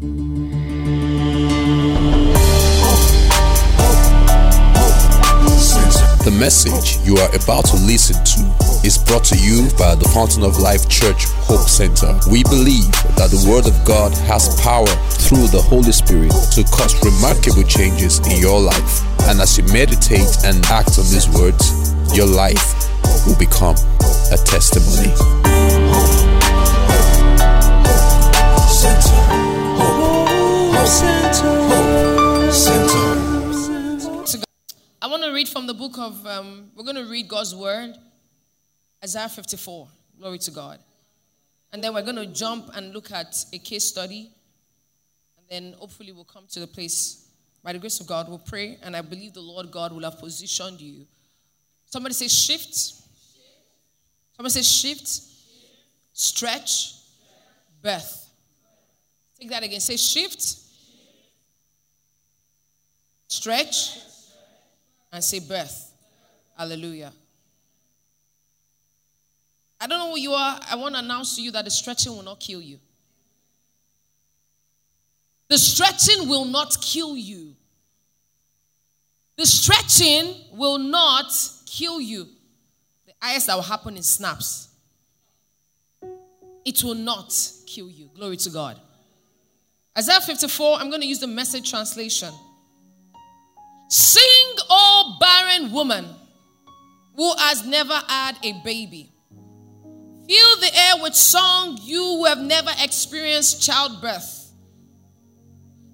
The message you are about to listen to is brought to you by the Fountain of Life Church Hope Center. We believe that the Word of God has power through the Holy Spirit to cause remarkable changes in your life. And as you meditate and act on these words, your life will become a testimony. I want to read from the book of, um, we're going to read God's word, Isaiah 54. Glory to God. And then we're going to jump and look at a case study. And then hopefully we'll come to the place, by the grace of God, we'll pray. And I believe the Lord God will have positioned you. Somebody say shift. Somebody say shift, stretch, birth. Take that again. Say shift, stretch, and say birth. Hallelujah. I don't know who you are. I want to announce to you that the stretching will not kill you. The stretching will not kill you. The stretching will not kill you. The highest that will happen in snaps. It will not kill you. Glory to God. Isaiah 54, I'm going to use the message translation. Sing, O barren woman who has never had a baby. Fill the air with song, you who have never experienced childbirth.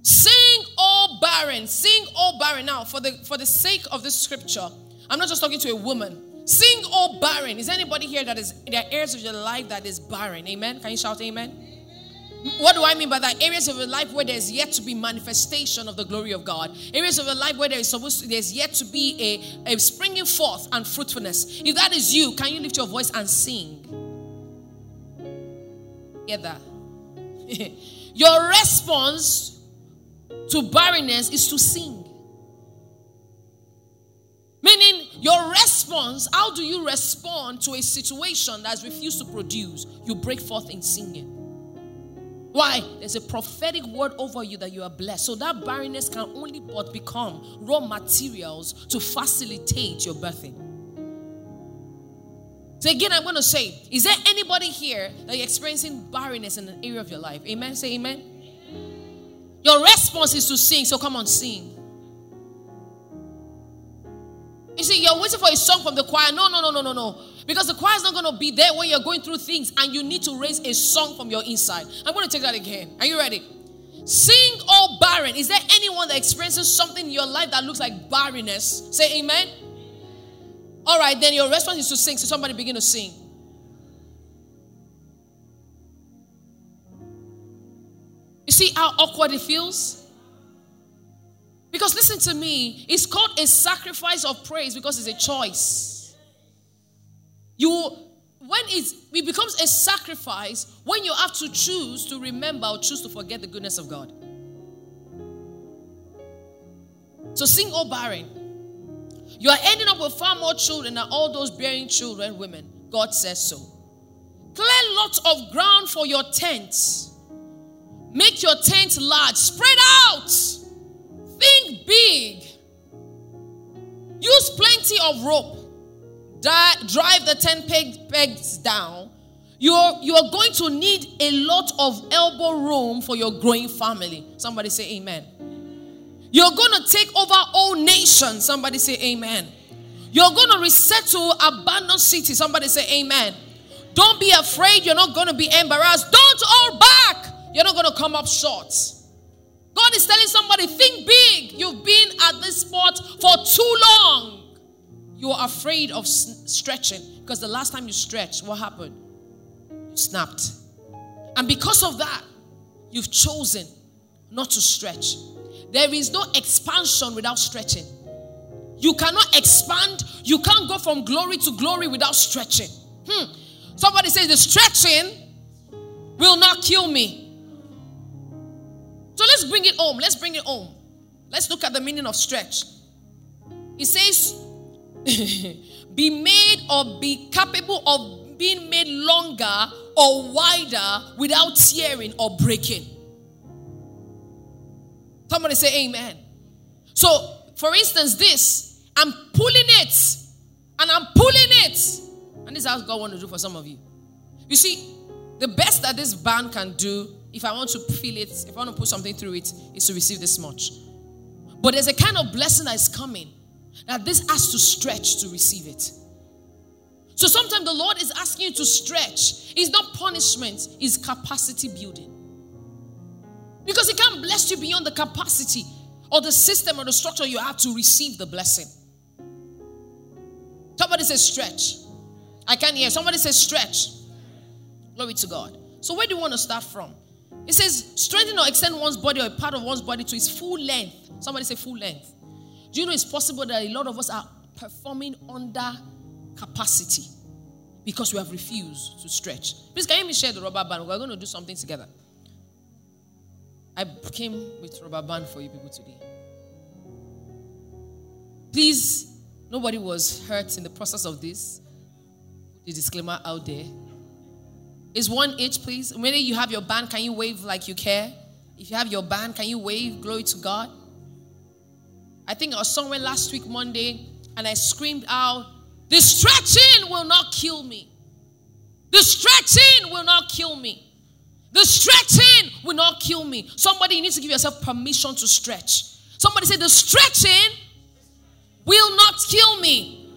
Sing, O barren. Sing, O barren. Now, for the for the sake of this scripture, I'm not just talking to a woman. Sing, O barren. Is anybody here that is there are areas of your life that is barren? Amen. Can you shout amen? What do I mean by that? Areas of your life where there's yet to be manifestation of the glory of God. Areas of your life where there is supposed to, there's yet to be a, a springing forth and fruitfulness. If that is you, can you lift your voice and sing? Together. your response to barrenness is to sing. Meaning, your response, how do you respond to a situation that's refused to produce? You break forth in singing. Why? There's a prophetic word over you that you are blessed. So that barrenness can only but become raw materials to facilitate your birthing. So again, I'm going to say, is there anybody here that you're experiencing barrenness in an area of your life? Amen. Say amen. Your response is to sing. So come on, sing. You see, you're waiting for a song from the choir. No, no, no, no, no, no. Because the choir is not going to be there when you're going through things and you need to raise a song from your inside. I'm going to take that again. Are you ready? Sing all barren. Is there anyone that experiences something in your life that looks like barrenness? Say amen. All right, then your response is to sing. So somebody begin to sing. You see how awkward it feels? Because listen to me, it's called a sacrifice of praise because it's a choice. You when it's, it becomes a sacrifice when you have to choose to remember or choose to forget the goodness of God. So sing, oh barren. You are ending up with far more children than all those bearing children, women. God says so. Clear lots of ground for your tent. Make your tent large. Spread out. Think big. Use plenty of rope. drive the tent peg, pegs down. You're, you're going to need a lot of elbow room for your growing family. Somebody say amen. You're going to take over all nations. Somebody say amen. You're going to resettle abandoned cities. Somebody say amen. Don't be afraid. You're not going to be embarrassed. Don't hold back. You're not going to come up short. God is telling somebody, think big. You've been at this spot for too long. You are afraid of stretching because the last time you stretched, what happened? You snapped. And because of that, you've chosen not to stretch. There is no expansion without stretching. You cannot expand. You can't go from glory to glory without stretching. Hmm. Somebody says the stretching will not kill me. Let's bring it home. Let's bring it home. Let's look at the meaning of stretch. It says, be made or be capable of being made longer or wider without tearing or breaking. Somebody say amen. So, for instance, this, I'm pulling it and I'm pulling it. And this is how God want to do for some of you. You see, the best that this band can do, if I want to feel it, if I want to put something through it, is to receive this much. But there's a kind of blessing that is coming that this has to stretch to receive it. So sometimes the Lord is asking you to stretch. It's not punishment, it's capacity building. Because He can't bless you beyond the capacity or the system or the structure you have to receive the blessing. Somebody says stretch. I can't hear. Somebody says stretch. Glory to God. So where do you want to start from? It says strengthen or extend one's body or a part of one's body to its full length. Somebody say full length. Do you know it's possible that a lot of us are performing under capacity because we have refused to stretch? Please, can you share the rubber band? We're going to do something together. I came with rubber band for you people today. Please Nobody was hurt in the process of this. The disclaimer out there. Is one each, please. When you have your band, can you wave like you care? If you have your band, can you wave glory to God? I think I was somewhere last week, Monday, and I screamed out, The stretching will not kill me. The stretching will not kill me. The stretching will not kill me. Somebody, you need to give yourself permission to stretch. Somebody say, The stretching will not kill me.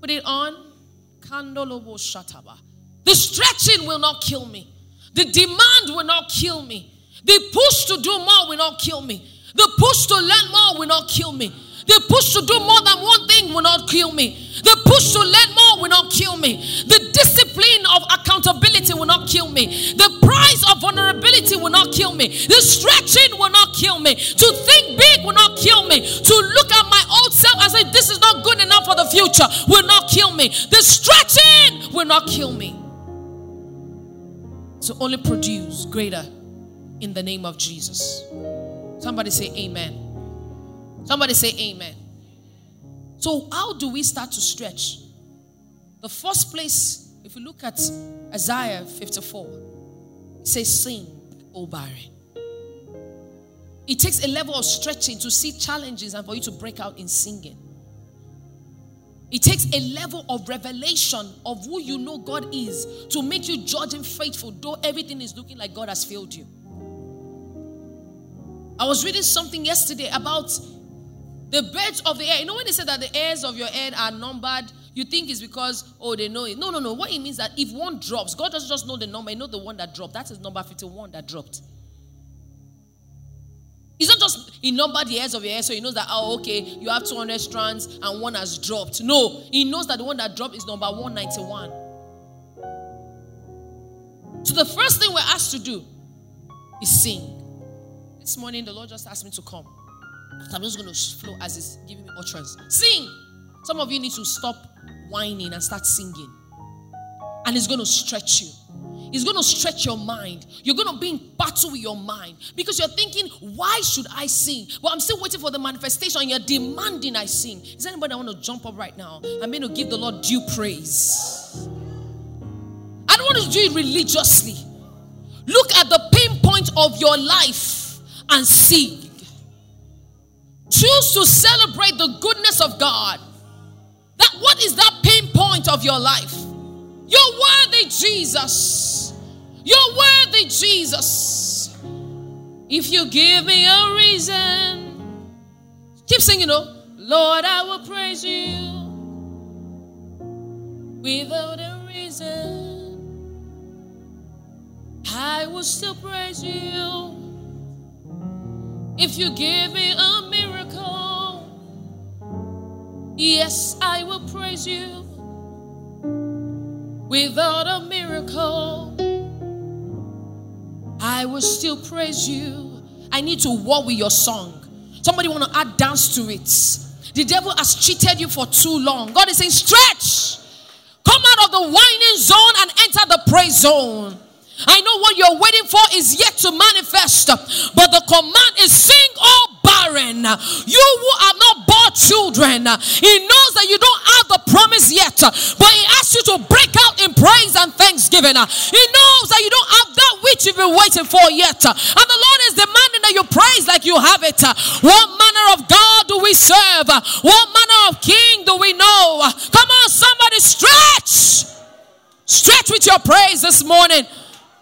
Put it on. Kandolobo shataba. The stretching will not kill me. The demand will not kill me. The push to do more will not kill me. The push to learn more will not kill me. The push to do more than one thing will not kill me. The push to learn more will not kill me. The discipline of accountability will not kill me. The price of vulnerability will not kill me. The stretching will not kill me. To think big will not kill me. To look at my old self and say, This is not good enough for the future will not kill me. The stretching will not kill me. To only produce greater in the name of Jesus. Somebody say, Amen. Somebody say amen. So, how do we start to stretch? The first place, if you look at Isaiah 54, it says, Sing, O barren. It takes a level of stretching to see challenges and for you to break out in singing. It takes a level of revelation of who you know God is to make you judge Him faithful, though everything is looking like God has failed you. I was reading something yesterday about the birds of the air. You know when they say that the hairs of your head are numbered, you think it's because, oh, they know it. No, no, no. What it means that if one drops, God doesn't just know the number, He knows the one that dropped. That is number 51 that dropped. It's not just he numbered the hairs of your hair, so he knows that, oh, okay, you have 200 strands and one has dropped. No, he knows that the one that dropped is number 191. So the first thing we're asked to do is sing. This morning, the Lord just asked me to come. I'm just going to flow as He's giving me utterance. Sing. Some of you need to stop whining and start singing. And it's going to stretch you. It's going to stretch your mind. You're going to be in battle with your mind because you're thinking, why should I sing? Well, I'm still waiting for the manifestation. You're demanding I sing. Is anybody I want to jump up right now? I'm going to give the Lord due praise. I don't want to do it religiously. Look at the pain point of your life and see Choose to celebrate the goodness of God. That what is that pain point of your life? You're worthy, Jesus. You're worthy, Jesus. If you give me a reason, keep singing, oh Lord, I will praise you without a reason. I will still praise you. If you give me a miracle, yes, I will praise you. Without a miracle, I will still praise you. I need to war with your song. Somebody want to add dance to it. The devil has cheated you for too long. God is saying, stretch. Come out of the whining zone and enter the praise zone. I know what you're waiting for is yet to manifest, but the command is sing all barren. You who have not bought children, He knows that you don't have the promise yet, but He asks you to break out in praise and thanksgiving. He knows that you don't have that which you've been waiting for yet, and the Lord is demanding that you praise like you have it. What manner of God do we serve? What manner of king do we know? Come on, somebody stretch. Stretch with your praise this morning.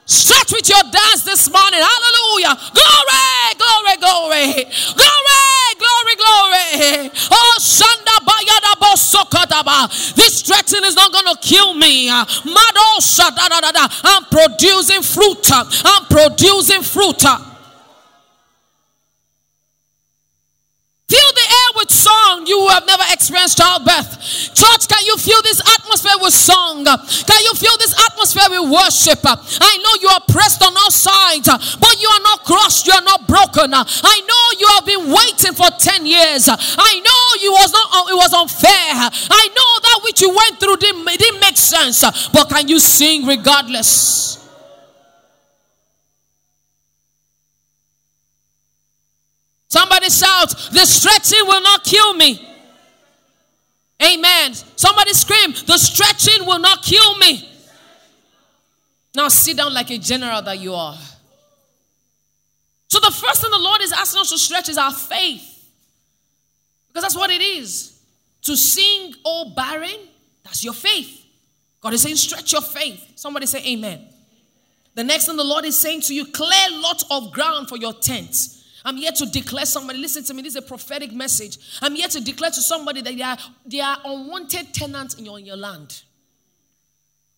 Stretch with your dance this morning. Hallelujah. Glory, glory, glory. Glory, glory, glory. Oh, Shanda Bayada Bosokadaba. This stretching is not going to kill me. Madosha da da da da. I'm producing fruit. I'm producing fruit. Fill the air with song. You have never experienced childbirth. Church, can you feel this atmosphere with song? Can you feel this atmosphere with worship? I know you are pressed on all sides, but you are not crushed. You are not broken. I know you have been waiting for 10 years. I know you was not it was unfair. I know that which you went through didn't, didn't make sense. But can you sing regardless? Somebody shout, the stretching will not kill me. Amen. Somebody scream, the stretching will not kill me. Now sit down like a general that you are. So the first thing the Lord is asking us to stretch is our faith. Because that's what it is. To sing, oh barren, that's your faith. God is saying, stretch your faith. Somebody say amen. The next thing the Lord is saying to you, clear lot of ground for your tent. I'm here to declare somebody, listen to me, this is a prophetic message. I'm here to declare to somebody that they are, they are unwanted tenants in your, in your land.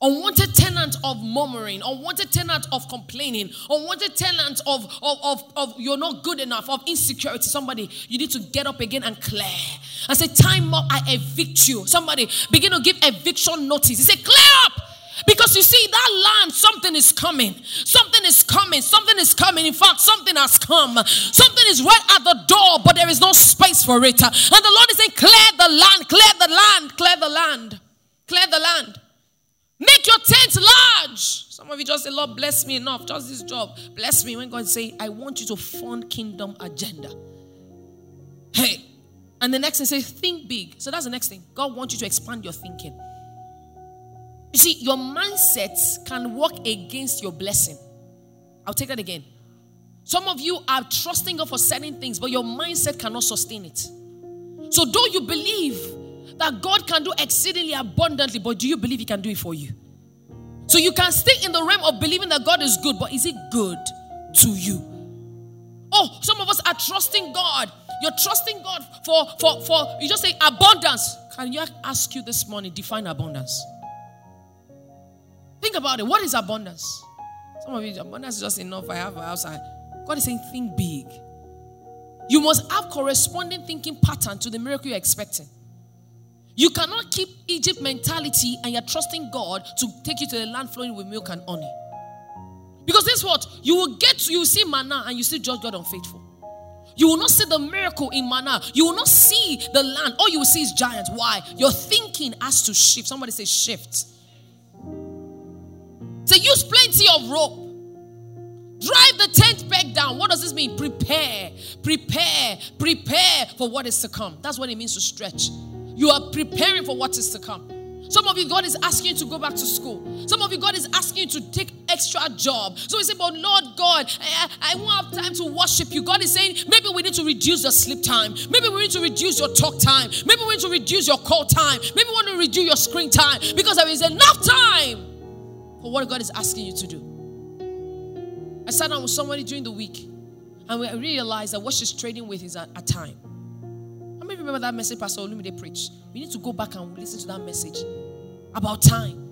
Unwanted tenant of murmuring, unwanted tenant of complaining, unwanted tenant of, of, of, of you're not good enough, of insecurity. Somebody, you need to get up again and clear. I say, time up, I evict you. Somebody begin to give eviction notice. He said, clear up. Because you see, that land, something is coming. Something is coming. Something is coming. In fact, something has come. Something is right at the door, but there is no space for it. And the Lord is saying, clear the land, clear the land, clear the land, clear the land. Make your tent large. Some of you just say, Lord, bless me enough. Just this job. Bless me. When God say, I want you to fund kingdom agenda. Hey. And the next thing say, think big. So that's the next thing. God wants you to expand your thinking. You see, your mindset can work against your blessing. I'll take that again. Some of you are trusting God for certain things, but your mindset cannot sustain it. So, though you believe that God can do exceedingly abundantly, but do you believe He can do it for you? So, you can stay in the realm of believing that God is good, but is it good to you? Oh, some of us are trusting God. You're trusting God for, for, for you just say abundance. Can you ask you this morning, define abundance? Think about it. What is abundance? Some of you, abundance is just enough. I have a house. I, God is saying, think big. You must have corresponding thinking pattern to the miracle you're expecting. You cannot keep Egypt mentality and you're trusting God to take you to the land flowing with milk and honey. Because this what? You will get you will see manna and you see judge God unfaithful. You will not see the miracle in manna. You will not see the land. All you will see is giants. Why? Your thinking has to shift. Somebody say shift. Use plenty of rope. Drive the tent back down. What does this mean? Prepare, prepare, prepare for what is to come. That's what it means to stretch. You are preparing for what is to come. Some of you, God is asking you to go back to school. Some of you, God is asking you to take extra job. So we say, but Lord God, I, I won't have time to worship you. God is saying, maybe we need to reduce your sleep time. Maybe we need to reduce your talk time. Maybe we need to reduce your call time. Maybe we want to reduce your screen time because there is enough time what God is asking you to do. I sat down with somebody during the week and we realized that what she's trading with is a, time. How many remember that message Pastor Olumide preached? We need to go back and listen to that message about time.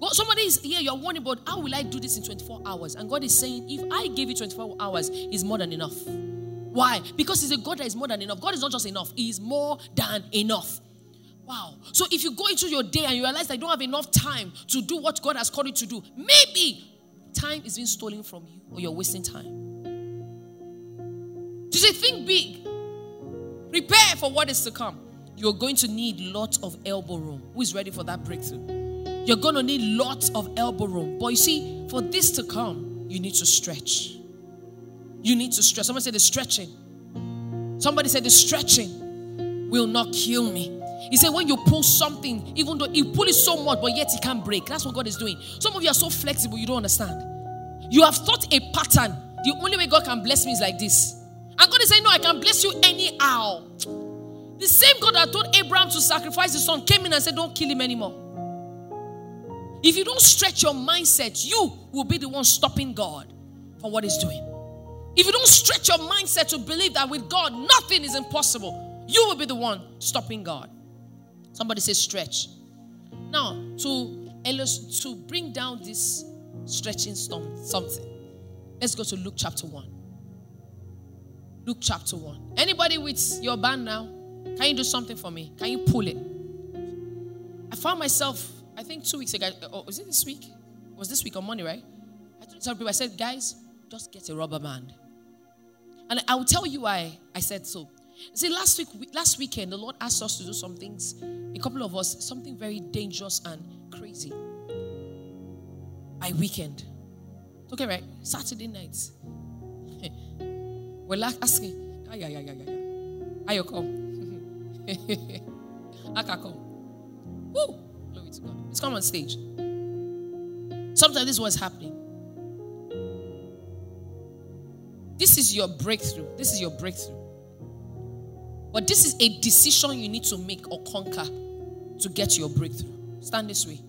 God, somebody is here, you're wondering, but how will I do this in 24 hours? And God is saying, if I gave you 24 hours, is more than enough. Why? Because He's a God that is more than enough. God is not just enough, He is more than enough. Wow. So if you go into your day and you realize you don't have enough time to do what God has called you to do, maybe time is being stolen from you or you're wasting time. Say, think big. Prepare for what is to come. You're going to need lots of elbow room. Who is ready for that breakthrough? You're going to need lots of elbow room. But you see, for this to come, you need to stretch. You need to stretch. Somebody said the stretching. Somebody said the stretching will not kill me. He said, when you pull something, even though you pull it so much, but yet it can't break. That's what God is doing. Some of you are so flexible, you don't understand. You have thought a pattern the only way God can bless me is like this. And God is saying, No, I can bless you anyhow. The same God that told Abraham to sacrifice his son came in and said, Don't kill him anymore. If you don't stretch your mindset, you will be the one stopping God from what He's doing. If you don't stretch your mindset to believe that with God nothing is impossible, you will be the one stopping God. Somebody say stretch. Now, to to bring down this stretching something, let's go to Luke chapter 1. Luke chapter 1. Anybody with your band now? Can you do something for me? Can you pull it? I found myself I think two weeks ago, or was it this week? It was this week on Monday, right? I told some people, I said, guys, just get a rubber band. And I will tell you why I said so. See, last week, last weekend, the Lord asked us to do some things, a couple of us, something very dangerous and crazy. By weekend. Okay, right? Saturday nights. We're like asking, ay, ay, ay, ay, ay. Ayo come. Aka come. Woo! Glory to God. Let's come on stage. Sometimes this is what's happening. This is your breakthrough. This is your breakthrough. But this is a decision you need to make or conquer to get your breakthrough. Stand this way.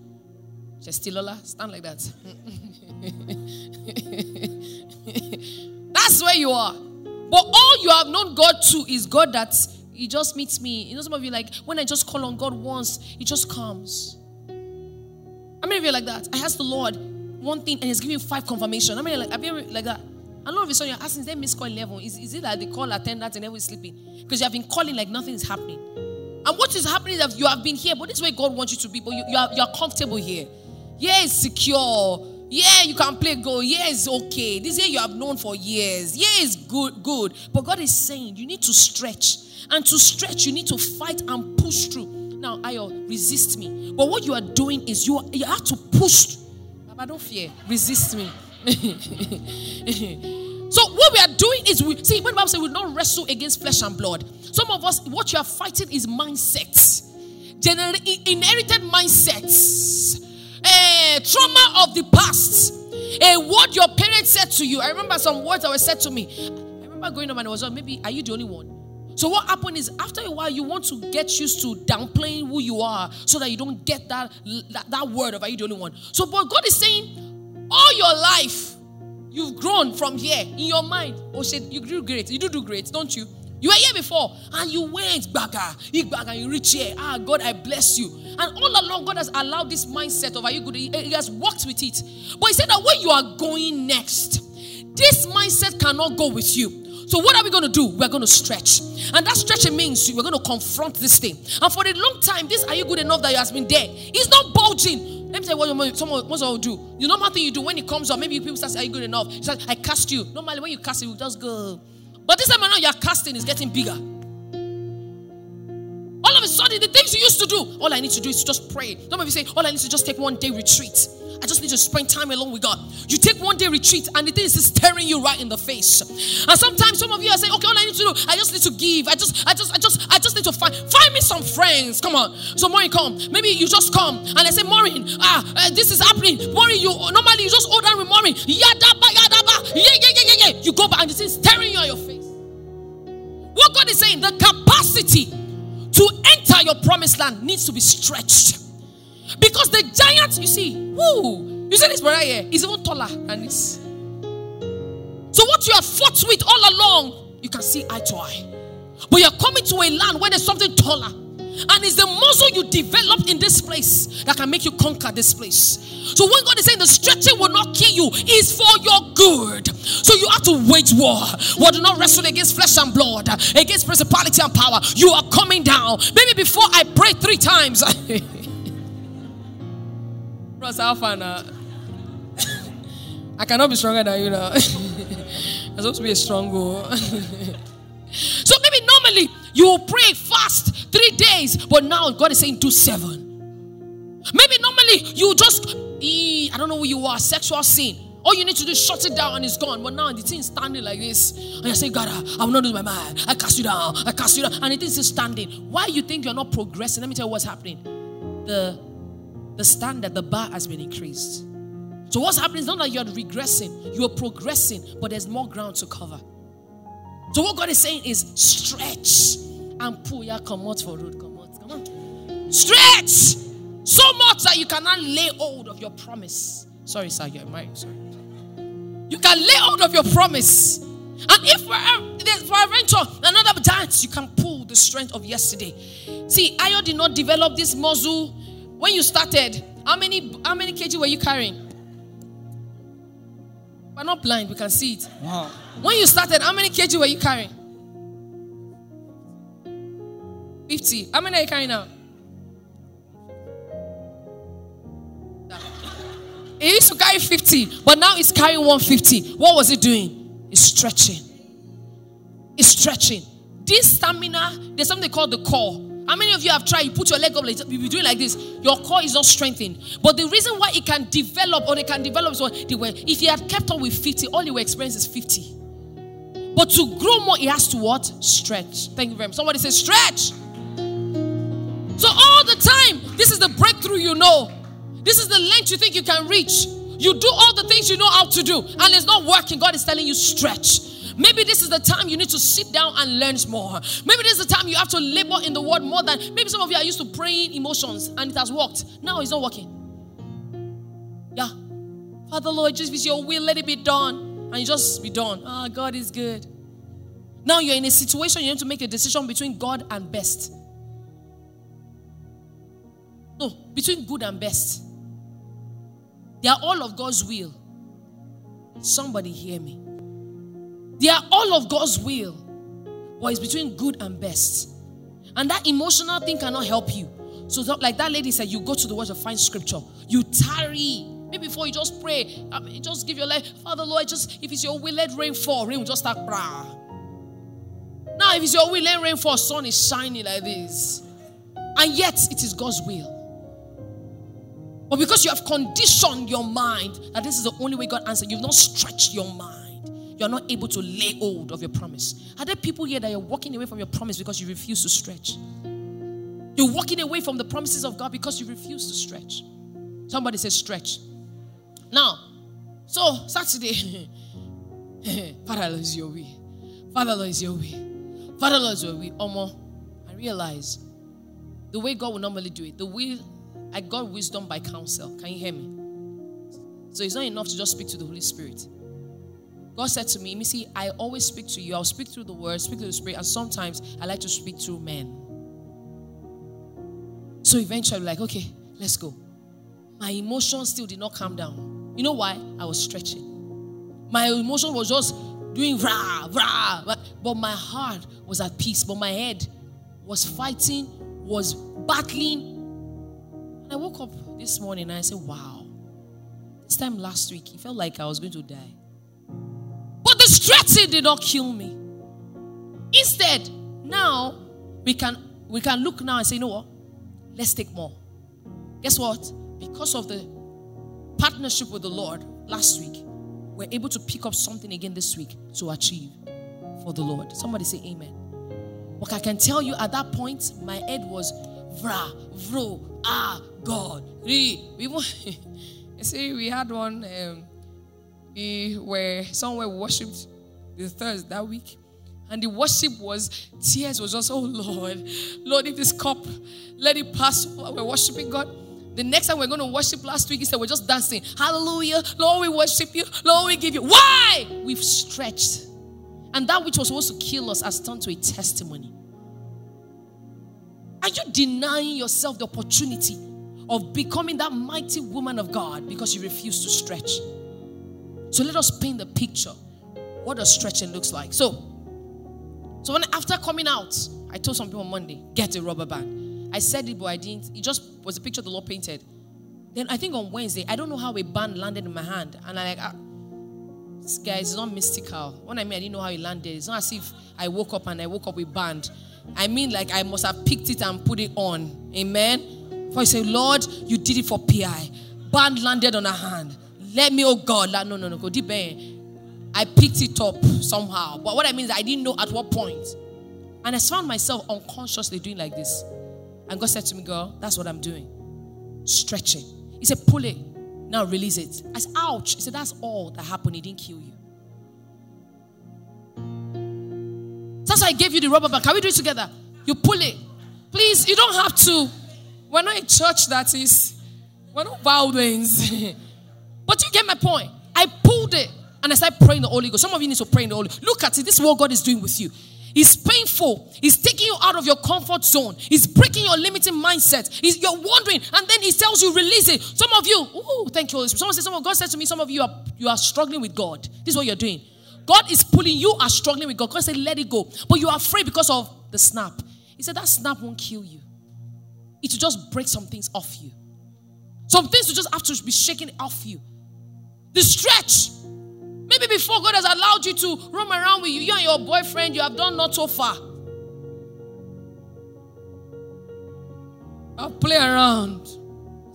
Chestilola, stand like that. That's where you are. But all you have known God to is God that He just meets me. You know, some of you like, when I just call on God once, He just comes. How many of you like that? I asked the Lord one thing and He's giving you five confirmation. How many like have you like that? And all of a sudden you're asking, is there miss call 11? Is, is it that they call attendant and everyone's sleeping? Because you have been calling like nothing is happening. And what is happening is that you have been here, but this is where God wants you to be, but you, you, are, you are comfortable here. Yeah, it's secure. Yeah, you can play go. Yeah, it's okay. This year you have known for years. Yeah, it's good, good. But God is saying you need to stretch. And to stretch, you need to fight and push through. Now, Ayo, resist me. But what you are doing is you, are, you have to push. Baba, don't fear. Resist me. so what we are doing is we see when Bible says we don't wrestle against flesh and blood. Some of us, what you are fighting is mindsets, Gener- inherited mindsets, a trauma of the past, a word your parents said to you. I remember some words that were said to me. I remember going up and I was, maybe, are you the only one? So what happened is after a while you want to get used to downplaying who you are so that you don't get that that, that word of are you the only one. So but God is saying all your life you've grown from here in your mind. Oh shit, you do great. You do do great, don't you? You were here before and you went back, back and you reach here. Ah, God, I bless you. And all along, God has allowed this mindset of are you good? He has worked with it. But He said that where you are going next, this mindset cannot go with you. So, what are we going to do? We're going to stretch. And that stretching means we're going to confront this thing. And for a long time, this are you good enough that you has been there? It's not bulging. Let me tell you what someone what will do. The normal thing you do when it comes up, maybe people say, Are you good enough? It's like, I cast you. Normally, when you cast it, you just go. But this time around, your casting is getting bigger. All of a sudden, the things you used to do, all I need to do is just pray. Some of you say, All I need to just take one day retreat. I just need to spend time alone with God. You take one day retreat and the thing is staring you right in the face. And sometimes some of you are saying, okay, all I need to do, I just need to give. I just, I just, I just, I just need to find find me some friends. Come on. So Maureen, come. Maybe you just come and I say, Maureen, ah, uh, this is happening. Maureen, you normally you just hold on with Maureen. Yadaba, yadaba, yeah, yeah, yeah, yeah, yeah. You go back and the thing staring you on your face. What God is saying, the capacity to enter your promised land needs to be stretched. Because the giant, you see, whoo, you see this brother here is even taller than this. So what you have fought with all along, you can see eye to eye. But you're coming to a land where there's something taller. And it's the muscle you developed in this place that can make you conquer this place. So when God is saying the stretching will not kill you, is for your good. So you have to wage war. We do not wrestle against flesh and blood, against principality and power. You are coming down. Maybe before I pray three times. Bros, Alpha now. I cannot be stronger than you now. I'm supposed to be a strong girl. so maybe normally you will pray fast three days, but now God is saying do seven. Maybe normally you just, I don't know who you are, sexual sin. All you need to do is shut it down and it's gone. But now the thing is standing like this. And you say, God, I will not lose my mind. I cast you down. I cast you down. And it is standing. Why you think you're not progressing? Let me tell you what's happening. The the standard, the bar has been increased. So what's happening is not that you're regressing, you're progressing, but there's more ground to cover. So what God is saying is stretch and pull. Yeah, come out for road. Come out. Come on. Stretch so much that you cannot lay hold of your promise. Sorry, sir, you're married. Sorry. You can lay hold of your promise. And if there's for uh, adventure, another dance, you can pull the strength of yesterday. See, Ayo did not develop this muscle when you started. How many how many kg were you carrying? We're not blind, we can see it. Wow. When you started, how many kg were you carrying? 50. How many are you carrying now? He used to carry 50, but now he's carrying 150. What was he doing? He's stretching. He's stretching. This stamina, there's something called the core. How many of you have tried? You put your leg up, like, you be doing like this. Your core is not strengthened. But the reason why it can develop or they can develop is what they were. If he had kept on with 50, all he will experience is 50. But to grow more, he has to what? Stretch. Thank you very much. Somebody say stretch. So all the time, this is the breakthrough you know. This is the length you think you can reach. You do all the things you know how to do, and it's not working. God is telling you, stretch. Maybe this is the time you need to sit down and learn more. Maybe this is the time you have to labor in the word more than maybe some of you are used to praying emotions and it has worked. Now it's not working. Yeah. Father Lord, just with your will, let it be done. And you just be done. Ah, oh, God is good. Now you're in a situation you need to make a decision between God and best. No, between good and best. They are all of God's will. Somebody hear me. They are all of God's will, but it's between good and best. And that emotional thing cannot help you. So, like that lady said, you go to the word to find scripture. You tarry. Maybe before you just pray, I mean, just give your life, Father Lord, just if it's your will, let rain fall. Rain will just start brah. Now, if it's your will, let rain fall. Sun is shining like this. And yet, it is God's will. But because you have conditioned your mind that this is the only way God answers, you've not stretched your mind. You're not able to lay hold of your promise. Are there people here that you're walking away from your promise because you refuse to stretch? You're walking away from the promises of God because you refuse to stretch. Somebody says stretch. Now, so Saturday, Father Lord is your way. Father Lord is your way. Father Lord is your way. Omo, I realize the way God will normally do it, the way I got wisdom by counsel. Can you hear me? So it's not enough to just speak to the Holy Spirit. God said to me, Missy, I always speak to you. I'll speak through the word, speak through the spirit, and sometimes I like to speak through men. So eventually, like, okay, let's go. My emotions still did not calm down. You know why? I was stretching. My emotion was just doing rah, rah, but my heart was at peace. But my head was fighting, was battling And I woke up this morning and I said, wow. This time last week, it felt like I was going to die. The stretching did not kill me. Instead, now we can we can look now and say, you know what? Let's take more. Guess what? Because of the partnership with the Lord last week, we're able to pick up something again this week to achieve for the Lord. Somebody say amen. But I can tell you at that point, my head was vra, vro, ah, God. We, we see, we had one, um, we were somewhere worshipped the Thursday that week. And the worship was, tears was just, oh Lord, Lord, if this cup, let it pass we're worshiping God. The next time we're going to worship last week, he said, We're just dancing. Hallelujah. Lord, we worship you. Lord, we give you. Why? We've stretched. And that which was supposed to kill us has turned to a testimony. Are you denying yourself the opportunity of becoming that mighty woman of God because you refuse to stretch? So let us paint the picture what does stretching looks like. So, so when after coming out, I told some people on Monday, get a rubber band. I said it, but I didn't. It just was a picture the Lord painted. Then I think on Wednesday, I don't know how a band landed in my hand, and I like, ah, is not mystical. When I mean I didn't know how it landed, it's not as if I woke up and I woke up with band. I mean, like I must have picked it and put it on. Amen. For I say, Lord, you did it for PI. Band landed on her hand. Let me, oh God, no, no, no, go deep. Eh. I picked it up somehow. But what I mean is, I didn't know at what point. And I found myself unconsciously doing like this. And God said to me, Girl, that's what I'm doing. Stretching. He said, Pull it. Now release it. I said, ouch. He said, that's all that happened. He didn't kill you. That's why I gave you the rubber band. Can we do it together? You pull it. Please, you don't have to. We're not a church that is, we're not Baldwins. but you get my point. I pulled it and I started praying the Holy Ghost. Some of you need to pray in the Holy Ghost. Look at it. This is what God is doing with you. It's painful. He's taking you out of your comfort zone. He's breaking your limiting mindset. He's, you're wondering, and then he tells you, release it. Some of you, ooh, thank you, Holy Spirit. Someone said, someone, God said to me, some of you are you are struggling with God. This is what you're doing. God is pulling you are struggling with God. God said, let it go. But you are afraid because of the snap. He said, that snap won't kill you. It will just break some things off you. Some things will just have to be shaken off you. The stretch Maybe before God has allowed you to roam around with you, you and your boyfriend, you have done not so far. I'll play around.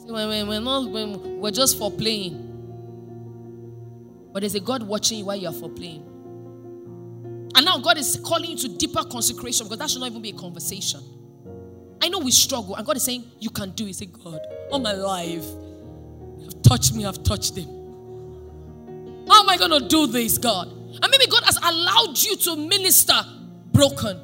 We're, not, we're just for playing. But there's a God watching you while you are for playing. And now God is calling you to deeper consecration because that should not even be a conversation. I know we struggle, and God is saying, You can do it. Say, God, all my life, you've touched me, I've touched them. How am I going to do this, God? And maybe God has allowed you to minister broken.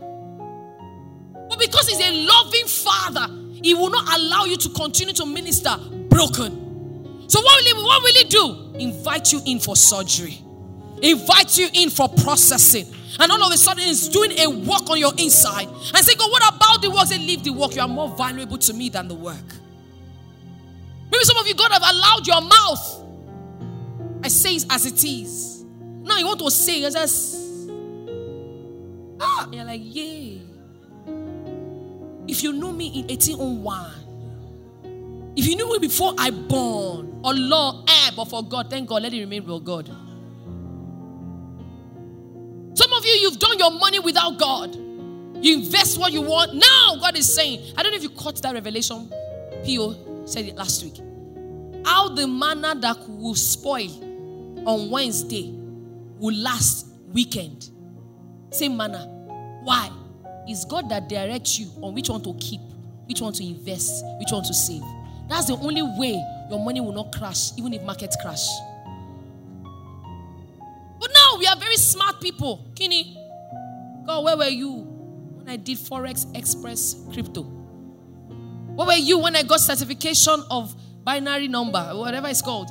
But because He's a loving Father, He will not allow you to continue to minister broken. So, what will He, what will he do? Invite you in for surgery, invite you in for processing. And all of a sudden, He's doing a work on your inside. And say, God, what about the work? Say, leave the work. You are more valuable to me than the work. Maybe some of you, God have allowed your mouth I say it as it is. Now you want to say it just ah, you're like, yeah. If you knew me in 1801, if you knew me before I born, or law, eh, but for God, thank God, let it remain with God. Some of you, you've done your money without God. You invest what you want. Now God is saying, I don't know if you caught that revelation. P.O. said it last week. How the manna that will spoil on Wednesday will last weekend. Same manner. Why? It's God that directs you on which one to keep, which one to invest, which one to save. That's the only way your money will not crash, even if markets crash. But now we are very smart people. Kini, God, where were you when I did Forex Express crypto? Where were you when I got certification of binary number, whatever it's called?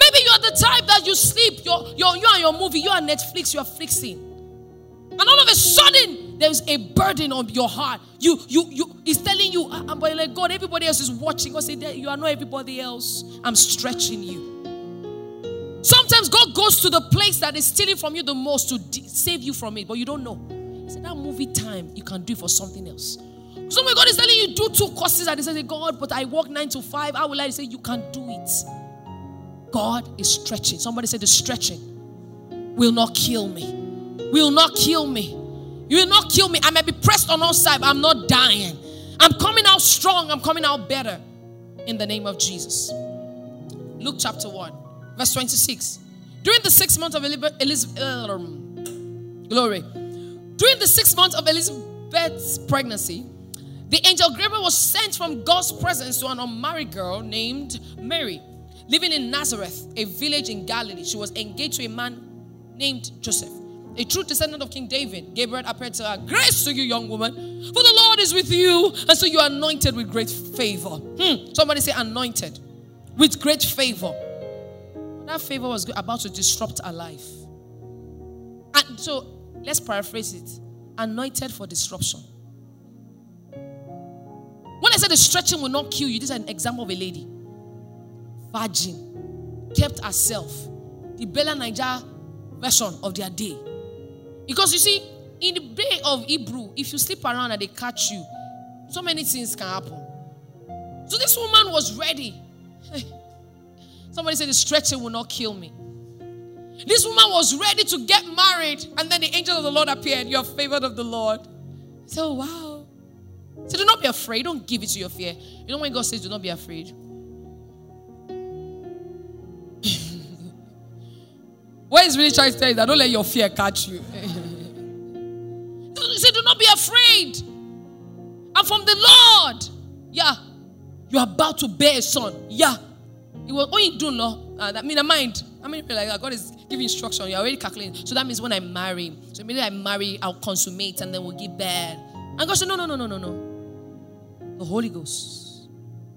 Maybe you are the type that you sleep, you're, you're, you are your movie, you are Netflix, you are flixing. And all of a sudden, there's a burden on your heart. You, you, you, he's telling you, I'm ah, ah, like, God, everybody else is watching. God say, You are not everybody else. I'm stretching you. Sometimes God goes to the place that is stealing from you the most to de- save you from it, but you don't know. He said, That movie time, you can do it for something else. Somebody God is telling you, do two courses, and he says, God, but I work nine to five. How will I say you can do it? God is stretching. Somebody said the stretching will not kill me. Will not kill me. You will not kill me. I may be pressed on all sides, I'm not dying. I'm coming out strong. I'm coming out better in the name of Jesus. Luke chapter 1, verse 26. During the six months of Elizabeth, uh, glory. During the six months of Elizabeth's pregnancy, the angel Gabriel was sent from God's presence to an unmarried girl named Mary living in Nazareth, a village in Galilee. She was engaged to a man named Joseph, a true descendant of King David. Gabriel appeared to her, Grace to you, young woman, for the Lord is with you, and so you are anointed with great favor. Hmm. Somebody say, Anointed with great favor. That favor was about to disrupt her life. And so let's paraphrase it anointed for disruption. When I said the stretching will not kill you, this is an example of a lady virgin, kept herself. The Bella Naija version of their day. Because you see, in the day of Hebrew, if you sleep around and they catch you, so many things can happen. So this woman was ready. Somebody said the stretching will not kill me. This woman was ready to get married, and then the angel of the Lord appeared. You are favored of the Lord. So wow. So do not be afraid. Don't give it to your fear. You know when God says, do not be afraid. What is really trying to tell you that don't let your fear catch you. he said, Do not be afraid. I'm from the Lord. Yeah. You're about to bear a son. Yeah. It was what you do, no. Uh, that mean I mind. I mean people like God is giving instruction. You're already calculating. So that means when I marry, so immediately I marry, I'll consummate and then we'll give birth. And God said, No, no, no, no, no, no. The Holy Ghost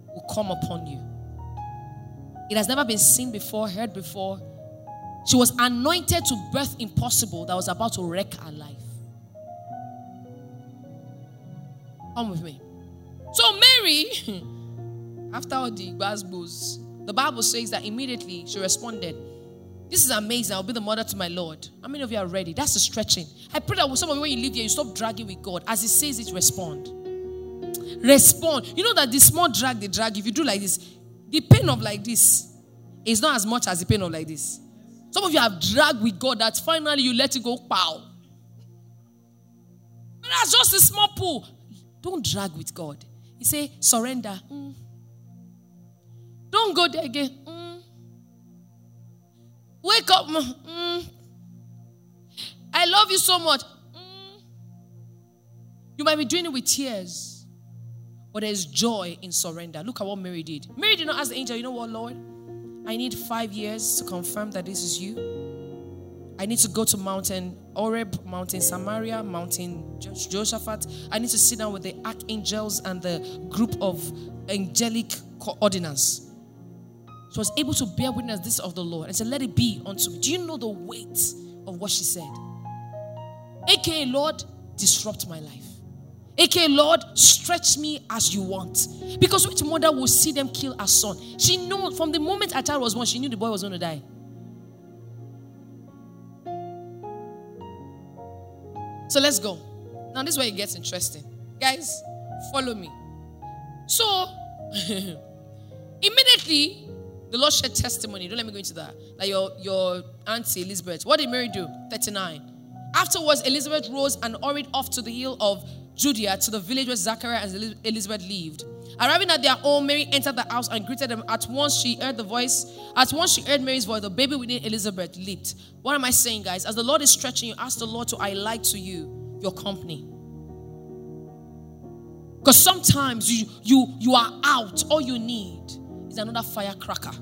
will come upon you. It has never been seen before, heard before. She was anointed to birth impossible that was about to wreck her life. Come with me. So Mary, after all the gospels, the Bible says that immediately she responded, This is amazing. I'll be the mother to my Lord. How many of you are ready? That's the stretching. I pray that with some of you, when you leave here, you stop dragging with God. As He says it, respond. Respond. You know that the small drag they drag, if you do like this, the pain of like this is not as much as the pain of like this. Some of you have dragged with God that finally you let it go, pow. That's just a small pull. Don't drag with God. He say, surrender. Mm. Don't go there again. Mm. Wake up. Mm. I love you so much. Mm. You might be doing it with tears, but there's joy in surrender. Look at what Mary did. Mary did not ask the angel, you know what, Lord? I need five years to confirm that this is you. I need to go to Mountain Horeb, Mountain Samaria, Mountain Josaphat. I need to sit down with the archangels and the group of angelic coordinates. I was able to bear witness this of the Lord and said, Let it be unto me. Do you know the weight of what she said? AKA, Lord, disrupt my life. AKA, Lord, stretch me as you want. Because which mother will see them kill her son? She knew from the moment her child was born, she knew the boy was going to die. So let's go. Now, this is where it gets interesting. Guys, follow me. So, immediately, the Lord shared testimony. Don't let me go into that. Like your, your auntie Elizabeth. What did Mary do? 39. Afterwards, Elizabeth rose and hurried off to the hill of Judea to the village where Zachariah and Elizabeth lived. Arriving at their home, Mary entered the house and greeted them. At once she heard the voice. At once she heard Mary's voice. The baby within Elizabeth leaped. What am I saying, guys? As the Lord is stretching you, ask the Lord to highlight to you your company. Because sometimes you you you are out. All you need is another firecracker.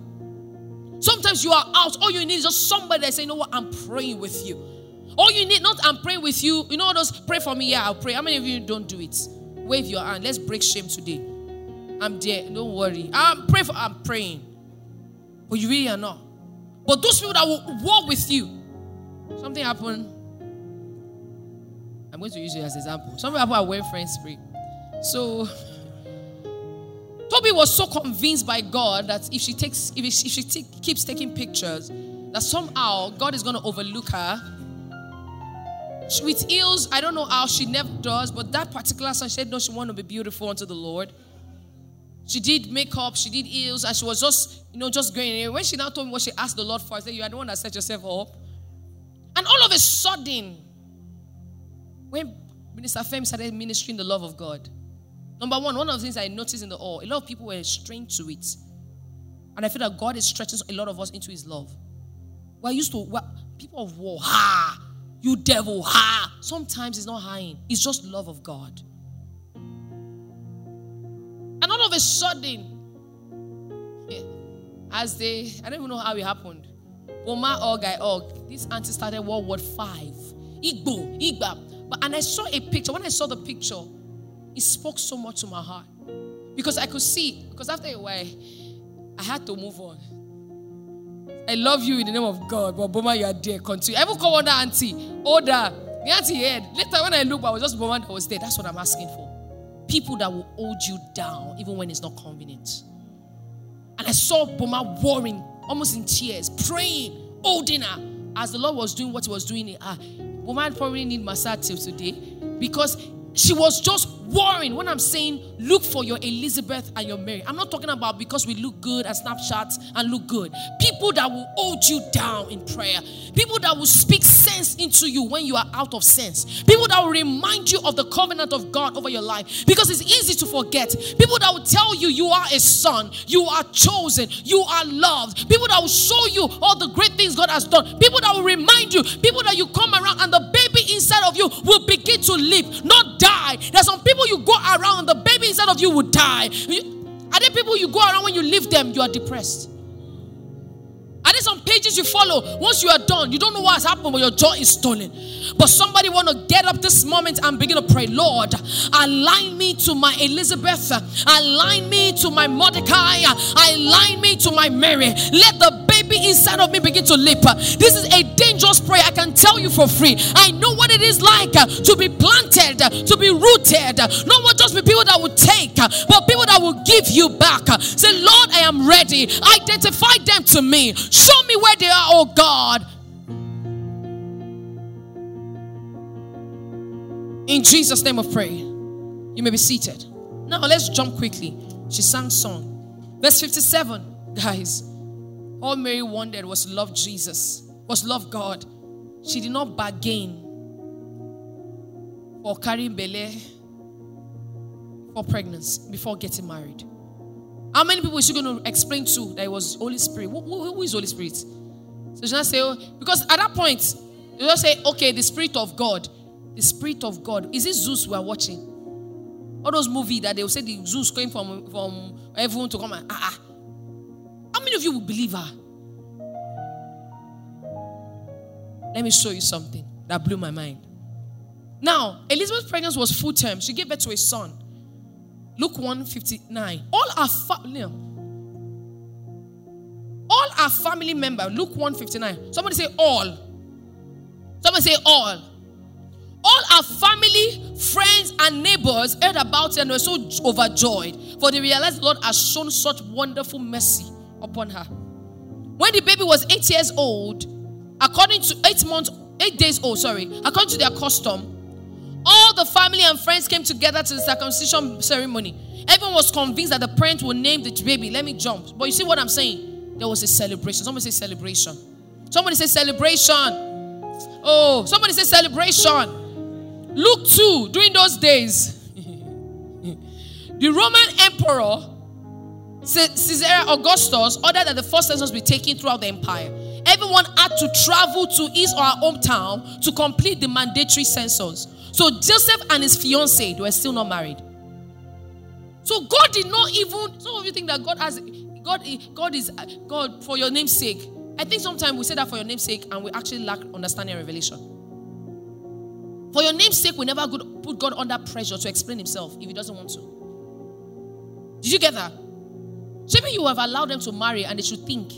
Sometimes you are out. All you need is just somebody that say, you know what, I'm praying with you. All you need, not I'm praying with you. You know those pray for me. Yeah, I'll pray. How many of you don't do it? Wave your hand. Let's break shame today. I'm there. Don't worry. I'm praying for I'm praying. But you really are not. But those people that will walk with you, something happened. I'm going to use you as an example. Some people are friends free. So Toby was so convinced by God that if she takes, if she, if she t- keeps taking pictures, that somehow God is going to overlook her. With heels, I don't know how she never does, but that particular son said no, she wanted to be beautiful unto the Lord. She did makeup, she did heels, and she was just, you know, just going in. When she now told me what she asked the Lord for, I said, You are the one that set yourself up. And all of a sudden, when Minister Fem started ministering the love of God, number one, one of the things I noticed in the all, a lot of people were strained to it. And I feel that God is stretching a lot of us into his love. We're used to, we're, people of war, ha, you devil, ha. Sometimes it's not high, it's just love of God. And all of a sudden, as they, I don't even know how it happened. Oma Ogai Og, this auntie started World War Five. Igbo, Igba. But and I saw a picture. When I saw the picture, it spoke so much to my heart. Because I could see, because after a while, I had to move on. I love you in the name of God, but Boma, you are there. Continue. I even call one auntie, older. The auntie heard. Later, when I look, I was just Boma that was there. That's what I'm asking for people that will hold you down even when it's not convenient. And I saw Boma warring, almost in tears, praying, holding her as the Lord was doing what he was doing in her. Boma probably need massage till today because she was just worrying when I'm saying look for your Elizabeth and your Mary. I'm not talking about because we look good at Snapchat and look good. People that will hold you down in prayer. People that will speak sense into you when you are out of sense. People that will remind you of the covenant of God over your life because it's easy to forget. People that will tell you you are a son, you are chosen, you are loved. People that will show you all the great things God has done. People that will remind you. People that you come around and the baby inside of you will begin to live, not die. There's some people you go around, the baby inside of you will die. Are there people you go around when you leave them, you are depressed? Are there some pages you follow? Once you are done, you don't know what has happened, but your joy is stolen. But somebody want to get up this moment and begin to pray, Lord, align me to my Elizabeth, align me to my Mordecai, align me to my Mary. Let the baby inside of me begin to leap. This is a dangerous prayer. I can tell you for free. I know what it is like to be planted, to be rooted. Not just be people that will take, but people that will give you back. Say, Lord, I am ready. Identify them to me. Show me where they are, oh God. In Jesus' name of pray. You may be seated. Now let's jump quickly. She sang song. Verse 57, guys. All Mary wanted was love Jesus, was love God. She did not bargain for carrying Bele for pregnancy before getting married. How many people is she going to explain to that it was Holy Spirit? who, who, who is Holy Spirit? So she say, oh, because at that point, you just say, okay, the Spirit of God. The Spirit of God. Is it Zeus we are watching? All those movies that they will say the Zeus came from, from everyone to come and, ah, ah. How many of you will believe her? Let me show you something that blew my mind. Now, Elizabeth's pregnancy was full term. She gave birth to a son. Luke 159. All our family. All our family member. Luke 159. Somebody say all. Somebody say all. All our family, friends, and neighbors heard about it and were so overjoyed, for they realized the Lord has shown such wonderful mercy upon her. When the baby was eight years old, according to eight months, eight days old, sorry, according to their custom, all the family and friends came together to the circumcision ceremony. Everyone was convinced that the parent would name the baby. Let me jump. But you see what I'm saying? There was a celebration. Somebody say celebration. Somebody say celebration. Oh, somebody say celebration. Luke 2, during those days, the Roman emperor Caesar Augustus ordered that the first census be taken throughout the empire. Everyone had to travel to his or her hometown to complete the mandatory census. So Joseph and his fiancee were still not married. So God did not even. Some of you think that God has God. God is God for your name's sake. I think sometimes we say that for your name's sake, and we actually lack understanding and revelation. For your name's sake, we never put God under pressure to explain Himself if He doesn't want to. Did you get that? Maybe you have allowed them to marry, and they should think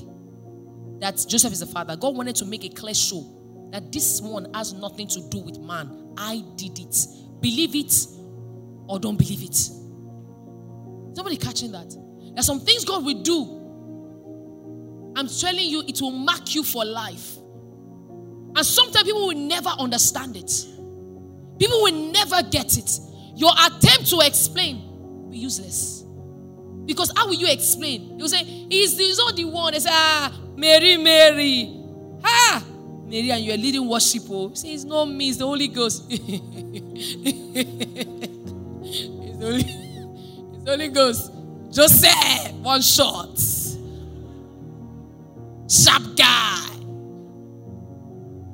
that Joseph is the father. God wanted to make a clear show that this one has nothing to do with man. I did it. Believe it or don't believe it. Somebody catching that? There's some things God will do. I'm telling you, it will mark you for life. And sometimes people will never understand it. People will never get it. Your attempt to explain will be useless. Because how will you explain? You say, He's, he's not the one. They say, Ah, Mary, Mary. Ha! Mary, and you're leading worship. Oh, say, It's not me, it's the Holy Ghost. it's, the Holy, it's the Holy Ghost. Joseph, one shot. Sharp guy.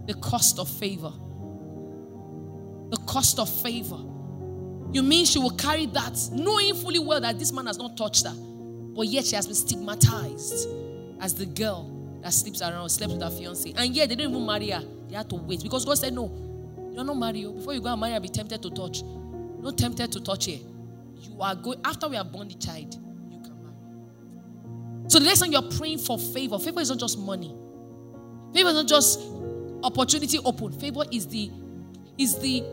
The cost of favor. The cost of favor. You mean she will carry that, knowing fully well that this man has not touched her, but yet she has been stigmatized as the girl that sleeps around, slept with her fiance. And yet they didn't even marry her. They had to wait because God said, No, you're not married. Oh. Before you go and marry, I'll be tempted to touch. Not tempted to touch her. You are going, after we have born the child, you can marry. So the next time you're praying for favor, favor is not just money. Favor is not just opportunity open. Favor is the is the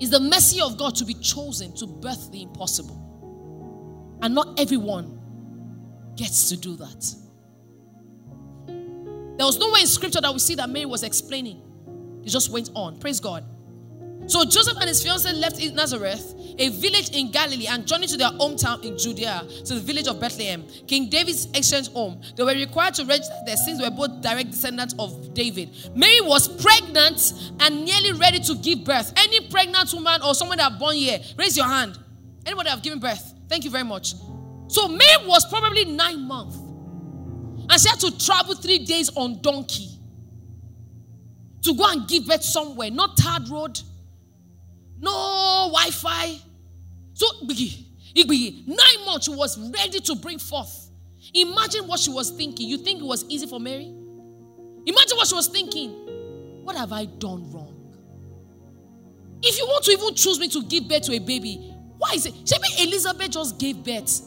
is the mercy of God to be chosen to birth the impossible. And not everyone gets to do that. There was nowhere in scripture that we see that Mary was explaining. It just went on. Praise God. So Joseph and his fiancee left Nazareth, a village in Galilee, and journeyed to their hometown in Judea, to the village of Bethlehem, King David's ancient home. They were required to register their sins were both direct descendants of David. Mary was pregnant and nearly ready to give birth. Any pregnant woman or someone that born here, raise your hand. Anybody have given birth? Thank you very much. So Mary was probably nine months. And she had to travel three days on donkey to go and give birth somewhere, not third road, no Wi Fi. So, Nine months she was ready to bring forth. Imagine what she was thinking. You think it was easy for Mary? Imagine what she was thinking. What have I done wrong? If you want to even choose me to give birth to a baby, why is it? Maybe Elizabeth just gave birth.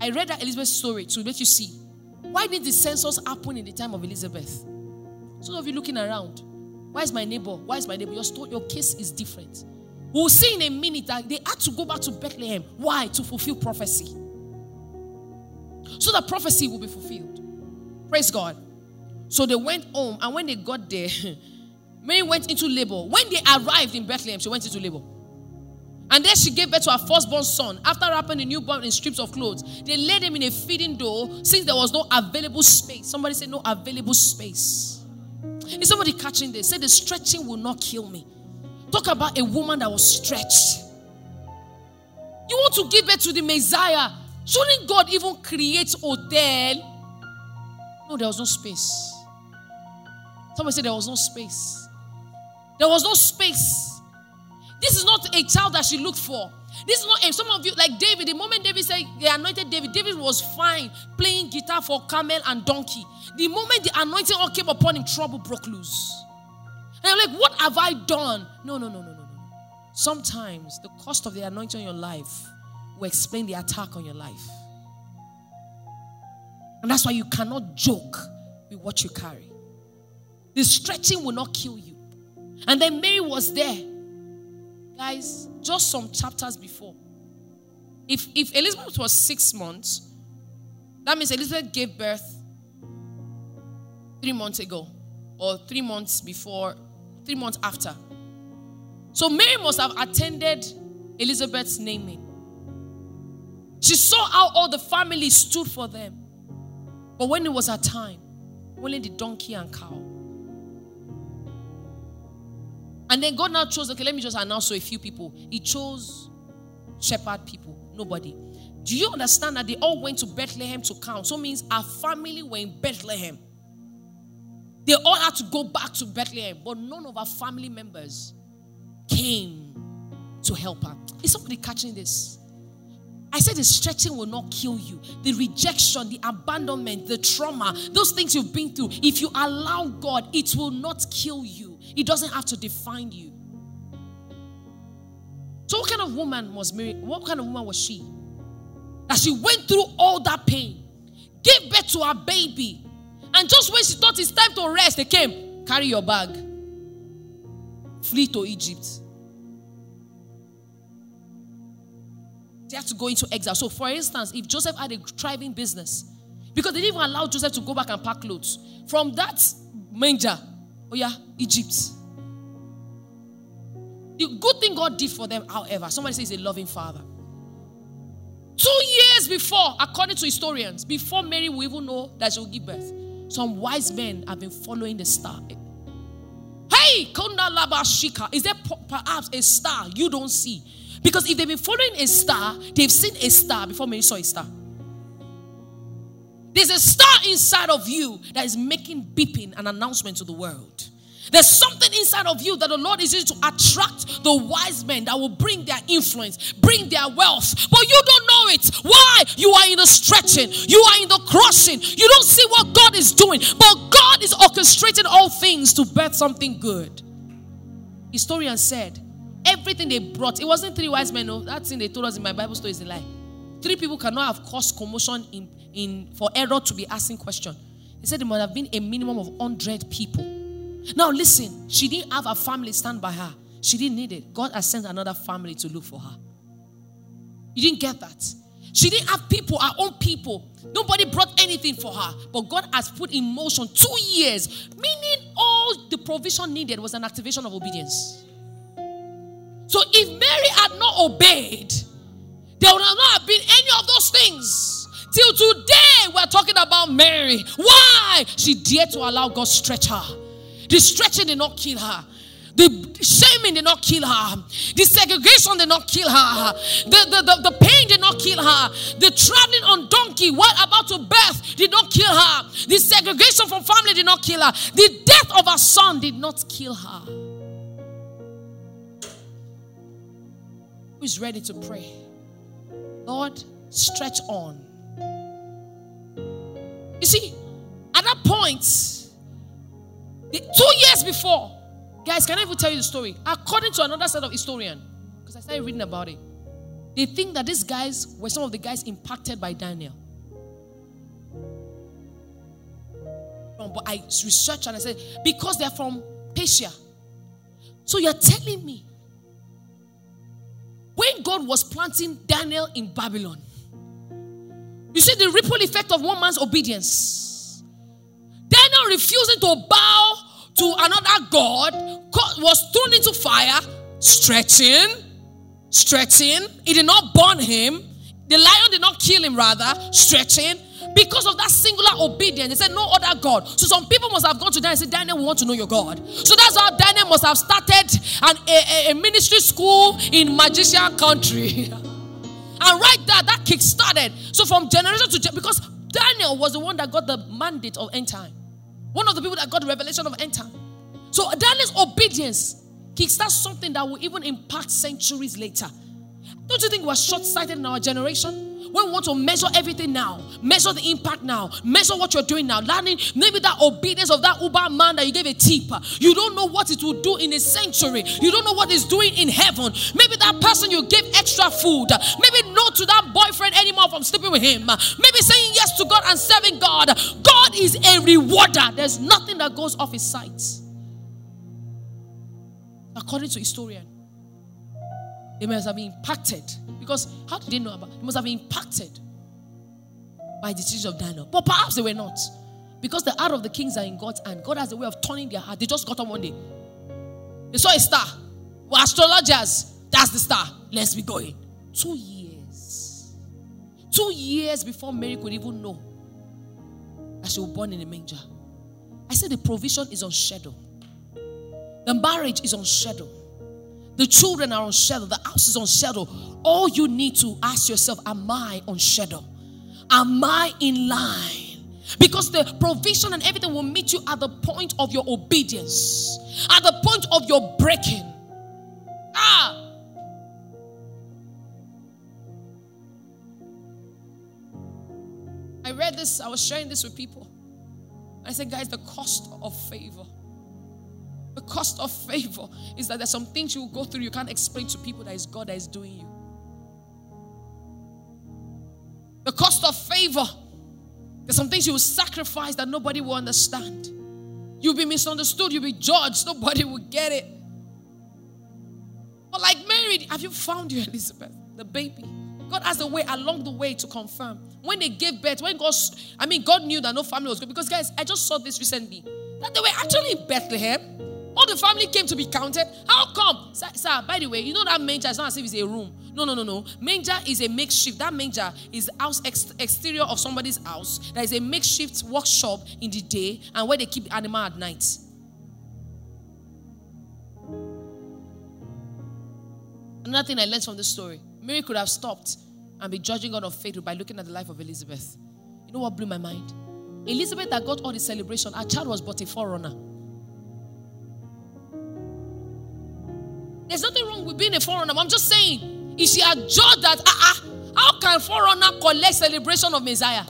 I read that Elizabeth story to let you see. Why did the census happen in the time of Elizabeth? Some of you looking around. Why is my neighbor? Why is my neighbor? Your, story, your case is different. We'll see in a minute that they had to go back to Bethlehem. Why? To fulfill prophecy. So that prophecy will be fulfilled. Praise God. So they went home, and when they got there, Mary went into labor. When they arrived in Bethlehem, she went into labor. And then she gave birth to her firstborn son. After wrapping the newborn in strips of clothes, they laid him in a feeding dough since there was no available space. Somebody said, No available space. Is somebody catching this? Say, The stretching will not kill me. Talk about a woman that was stretched. You want to give birth to the Messiah. Shouldn't God even create hotel? No, there was no space. Somebody said there was no space. There was no space. This is not a child that she looked for. This is not a, some of you, like David, the moment David said they anointed David, David was fine playing guitar for camel and donkey. The moment the anointing all came upon him, trouble broke loose. And I'm like, what have I done? No, no, no, no, no, no. Sometimes the cost of the anointing on your life will explain the attack on your life. And that's why you cannot joke with what you carry. The stretching will not kill you. And then Mary was there. Guys, just some chapters before. If, if Elizabeth was six months, that means Elizabeth gave birth three months ago or three months before three months after. So Mary must have attended Elizabeth's naming. She saw how all the family stood for them. But when it was her time, only the donkey and cow. And then God now chose, okay, let me just announce to a few people. He chose shepherd people, nobody. Do you understand that they all went to Bethlehem to count? So means our family were in Bethlehem. They all had to go back to Bethlehem, but none of our family members came to help her. Is somebody catching this? I said the stretching will not kill you. The rejection, the abandonment, the trauma, those things you've been through, if you allow God, it will not kill you. It doesn't have to define you. So, what kind of woman was Mary? What kind of woman was she? That she went through all that pain, gave birth to her baby, and just when she thought it's time to rest, they came. Carry your bag. Flee to Egypt. They had to go into exile. So, for instance, if Joseph had a thriving business, because they didn't even allow Joseph to go back and pack clothes from that manger, oh yeah, Egypt. The good thing God did for them, however, somebody says a loving father. Two years before, according to historians, before Mary will even know that she will give birth, some wise men have been following the star. Hey, Konda Laba Shika, is there perhaps a star you don't see? Because if they've been following a star, they've seen a star before Mary saw a star. There's a star inside of you that is making beeping an announcement to the world. There's something inside of you that the Lord is using to attract the wise men that will bring their influence, bring their wealth. But you don't know it. Why? You are in the stretching, you are in the crushing. You don't see what God is doing. But God is orchestrating all things to birth something good. Historian said, everything they brought, it wasn't three wise men. No, that thing they told us in my Bible story is a lie. Three people cannot have caused commotion in, in for Herod to be asking question. He said it must have been a minimum of 100 people now, listen, she didn't have a family stand by her. She didn't need it. God has sent another family to look for her. You didn't get that. She didn't have people, her own people. Nobody brought anything for her. But God has put in motion two years, meaning all the provision needed was an activation of obedience. So if Mary had not obeyed, there would not have been any of those things. Till today, we're talking about Mary. Why? She dared to allow God stretch her. The stretching did not kill her. The shaming did not kill her. The segregation did not kill her. The, the, the, the, pain did not kill her. The traveling on donkey while about to birth did not kill her. The segregation from family did not kill her. The death of her son did not kill her. Who is ready to pray? Lord, stretch on. You see, at that point, the, two years before, guys, can I even tell you the story? According to another set of historian, because I started reading about it, they think that these guys were some of the guys impacted by Daniel. But I researched and I said, because they're from Persia. So you're telling me when God was planting Daniel in Babylon, you see the ripple effect of one man's obedience. Daniel refusing to bow to another God was thrown into fire, stretching, stretching. It did not burn him. The lion did not kill him, rather, stretching. Because of that singular obedience, they said, No other God. So some people must have gone to Daniel and said, Daniel, we want to know your God. So that's how Daniel must have started an, a, a ministry school in magician country. and right there, that kick started. So from generation to generation, because Daniel was the one that got the mandate of end time. One of the people that got the revelation of end time. So Daniel's obedience kickstarts something that will even impact centuries later. Don't you think we're short sighted in our generation? When we want to measure everything now, measure the impact now, measure what you're doing now, learning maybe that obedience of that Uber man that you gave a tip. You don't know what it will do in a century. You don't know what it's doing in heaven. Maybe that person you gave extra food, maybe no to that boyfriend anymore from sleeping with him, maybe saying yes to God and serving God. God is a rewarder. There's nothing that goes off his sight. According to historian, they must have been impacted because how did they know about? They must have been impacted by the teachings of Daniel. But perhaps they were not. Because the heart of the kings are in God's hand. God has a way of turning their heart. They just got on one day. They saw a star. We're astrologers. That's the star. Let's be going. Two years. Two years before Mary could even know that she was born in a manger. I said the provision is on schedule. The marriage is on schedule. The children are on shadow. The house is on shadow. All you need to ask yourself, Am I on shadow? Am I in line? Because the provision and everything will meet you at the point of your obedience, at the point of your breaking. Ah! I read this, I was sharing this with people. I said, guys, the cost of favor. Cost of favor is that there's some things you will go through you can't explain to people that it's God that is doing you. The cost of favor. There's some things you will sacrifice that nobody will understand. You'll be misunderstood, you'll be judged, nobody will get it. But like Mary, have you found your Elizabeth, the baby? God has a way along the way to confirm. When they gave birth, when God, I mean, God knew that no family was good. Because, guys, I just saw this recently that they were actually in Bethlehem all the family came to be counted. How come? Sir, sir, by the way, you know that manger is not as if it's a room. No, no, no, no. Manger is a makeshift. That manger is house ex- exterior of somebody's house. There is a makeshift workshop in the day and where they keep the animal at night. Another thing I learned from this story Mary could have stopped and be judging God of faith by looking at the life of Elizabeth. You know what blew my mind? Elizabeth that got all the celebration, her child was but a forerunner. There's nothing wrong with being a foreigner. I'm just saying, if she had judged that, uh-uh, how can foreigner collect celebration of Messiah?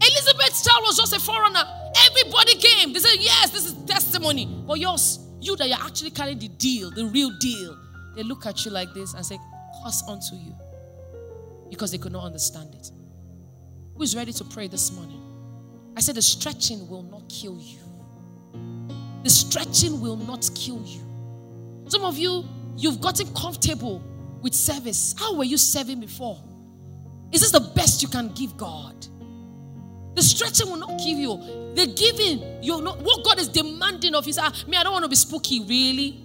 Elizabeth's child was just a foreigner. Everybody came. They said, Yes, this is testimony. But yours, you that you're actually carrying the deal, the real deal, they look at you like this and say, Curse unto you. Because they could not understand it. Who is ready to pray this morning? I said, The stretching will not kill you. The stretching will not kill you. Some of you, you've gotten comfortable with service. How were you serving before? Is this the best you can give God? The stretching will not give you. The giving, you're not what God is demanding of you. Say, ah, me, I don't want to be spooky, really.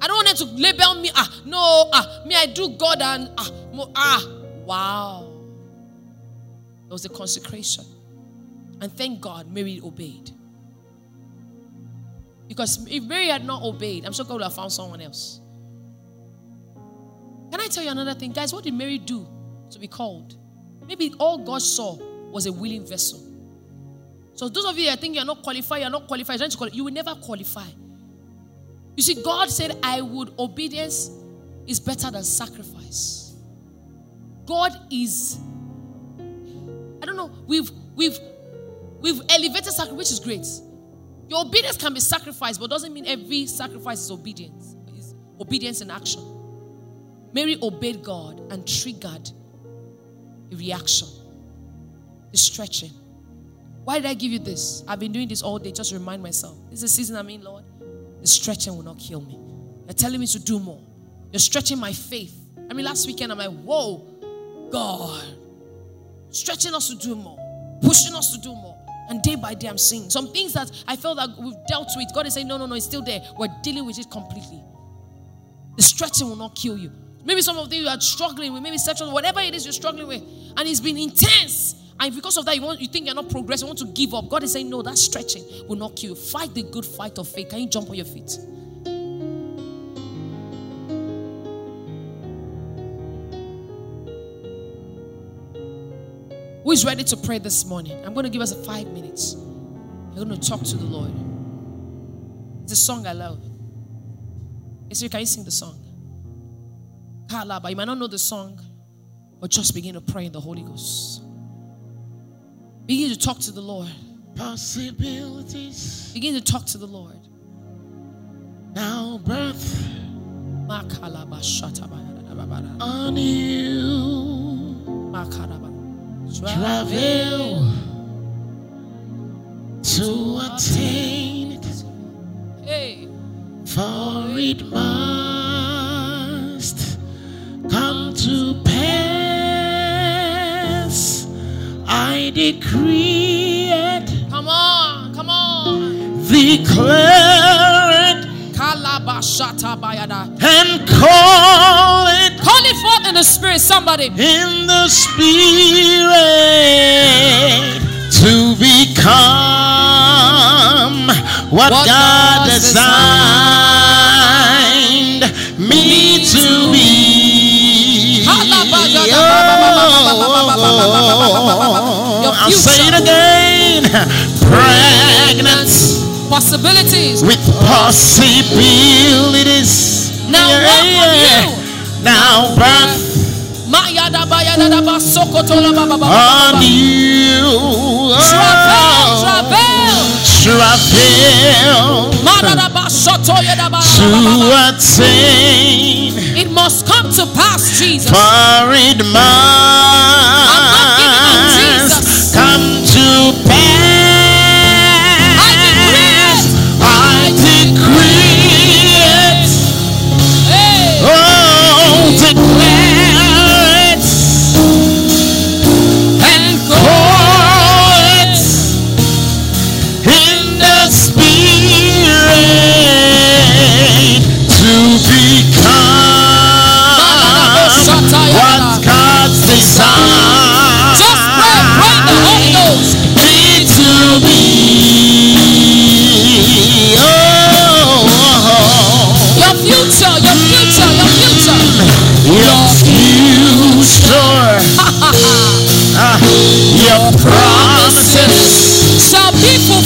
I don't want them to label me. Ah, no, ah, me, I do God and ah, ah, wow. There was a consecration. And thank God Mary obeyed. Because if Mary had not obeyed, I'm sure God would have found someone else. Can I tell you another thing? Guys, what did Mary do to be called? Maybe all God saw was a willing vessel. So those of you that think you're not qualified, you're not qualified, you're you will never qualify. You see, God said, I would, obedience is better than sacrifice. God is. I don't know. We've we've we've elevated sacrifice, which is great. Your obedience can be sacrificed, but doesn't mean every sacrifice is obedience. It's obedience in action. Mary obeyed God and triggered a reaction, the stretching. Why did I give you this? I've been doing this all day just remind myself. This is a season I'm in, Lord. The stretching will not kill me. You're telling me to do more. You're stretching my faith. I mean, last weekend I'm like, whoa, God. Stretching us to do more, pushing us to do more. And day by day, I'm seeing some things that I felt that we've dealt with. God is saying, no, no, no, it's still there. We're dealing with it completely. The stretching will not kill you. Maybe some of you are struggling with, maybe sexual, whatever it is you're struggling with, and it's been intense. And because of that, you, want, you think you're not progressing, you want to give up. God is saying, No, that stretching will not kill you. Fight the good fight of faith. Can you jump on your feet? Is ready to pray this morning? I'm going to give us five minutes. I'm going to talk to the Lord. It's a song I love. So can you sing the song? Kalaba. You might not know the song, but just begin to pray in the Holy Ghost. Begin to talk to the Lord. Possibilities. Begin to talk to the Lord. Now birth on you. Travel to attain it. Hey. For it must come to pass. I decree it, Come on, come on. declare it, and call it Call it forth spirit, somebody. in the spirit to become what, What God God designed me to be. Your I'll say it again. Pregnant Possibilities. with possibilities. Now on you. Now birth On you. Travel, travel. Travel to attain It must come to pass, Jesus. for it not giving up, must your future, ah, your promises shall be fulfilled.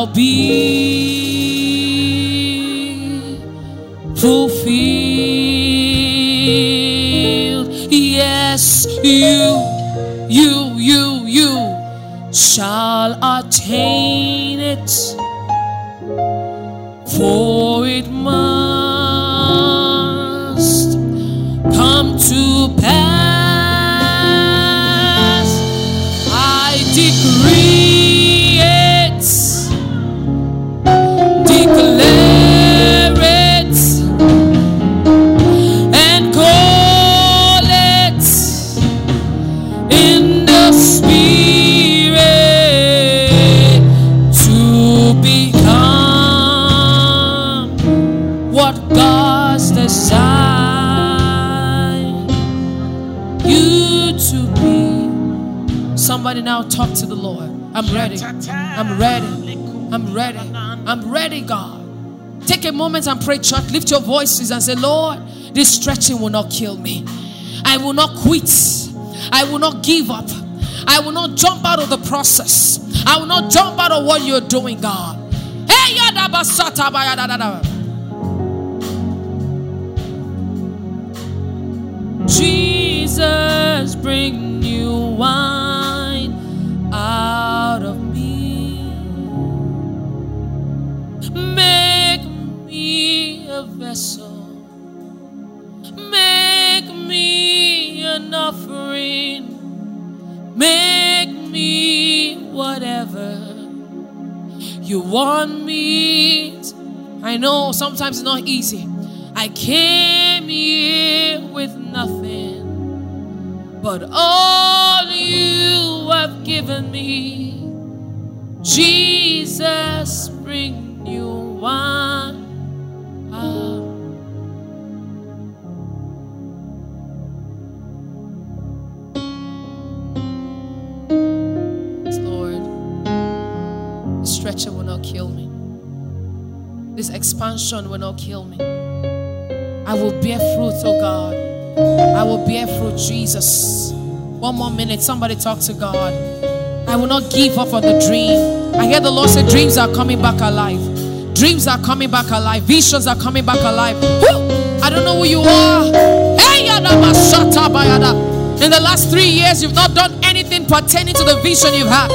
Shall be fulfilled. Yes, you, you, you, you shall attain it. pass. I'm ready. I'm ready. I'm ready. I'm ready, God. Take a moment and pray, church. Lift your voices and say, Lord, this stretching will not kill me. I will not quit. I will not give up. I will not jump out of the process. I will not jump out of what you're doing, God. Hey. Jesus, bring new wine Make me whatever you want me. to- I know sometimes it's not easy. I came here with nothing, but all you have given me, Jesus, bring you one. Not kill me. This expansion will not kill me. I will bear fruit, oh God. I will bear fruit, Jesus. One more minute. Somebody talk to God. I will not give up on the dream. I hear the Lord say, Dreams are coming back alive. Dreams are coming back alive. Visions are coming back alive. Woo! I don't know who you are. In the last three years, you've not done anything pertaining to the vision you've had.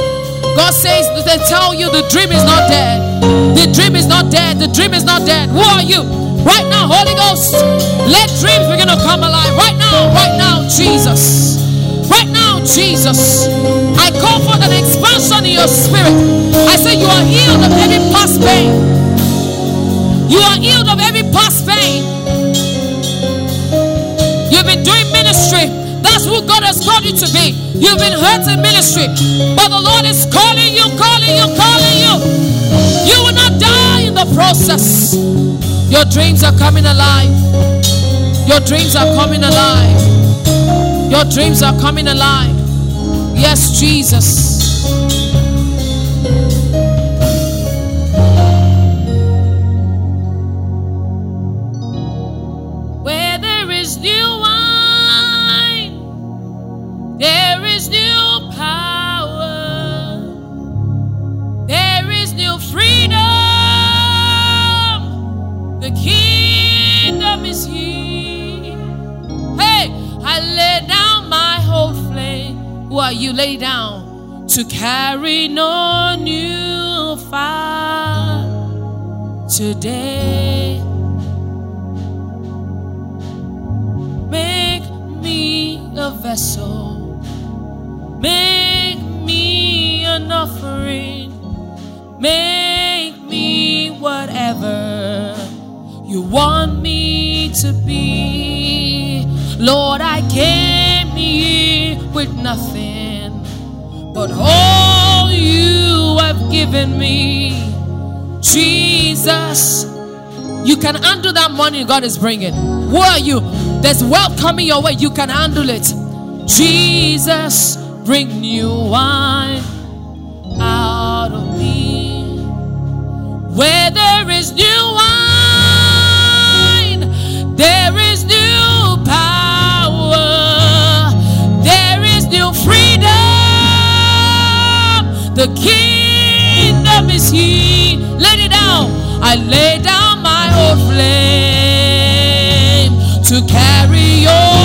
God says they tell you the dream is not dead. The dream is not dead. The dream is not dead. Who are you? Right now, Holy Ghost, let dreams begin to come alive. Right now, right now, Jesus. Right now, Jesus. I call for an expansion in your spirit. I say you are healed of every past pain. You are healed of every past pain. You've been doing ministry. Who God has called you to be. You've been hurt in ministry. But the Lord is calling you, calling you, calling you. You will not die in the process. Your dreams are coming alive. Your dreams are coming alive. Your dreams are coming alive. Yes, Jesus. Lay down to carry no new fire today. Make me a vessel. Make me an offering. Make me whatever you want me to be. Lord, I came here with nothing, but all you have given me. Jesus, you can handle that money God is bringing. Who are you? There's wealth coming your way. You can handle it. Jesus, bring new wine out of me. Where there is new wine, is here. Lay it down. I lay down my old flame to carry your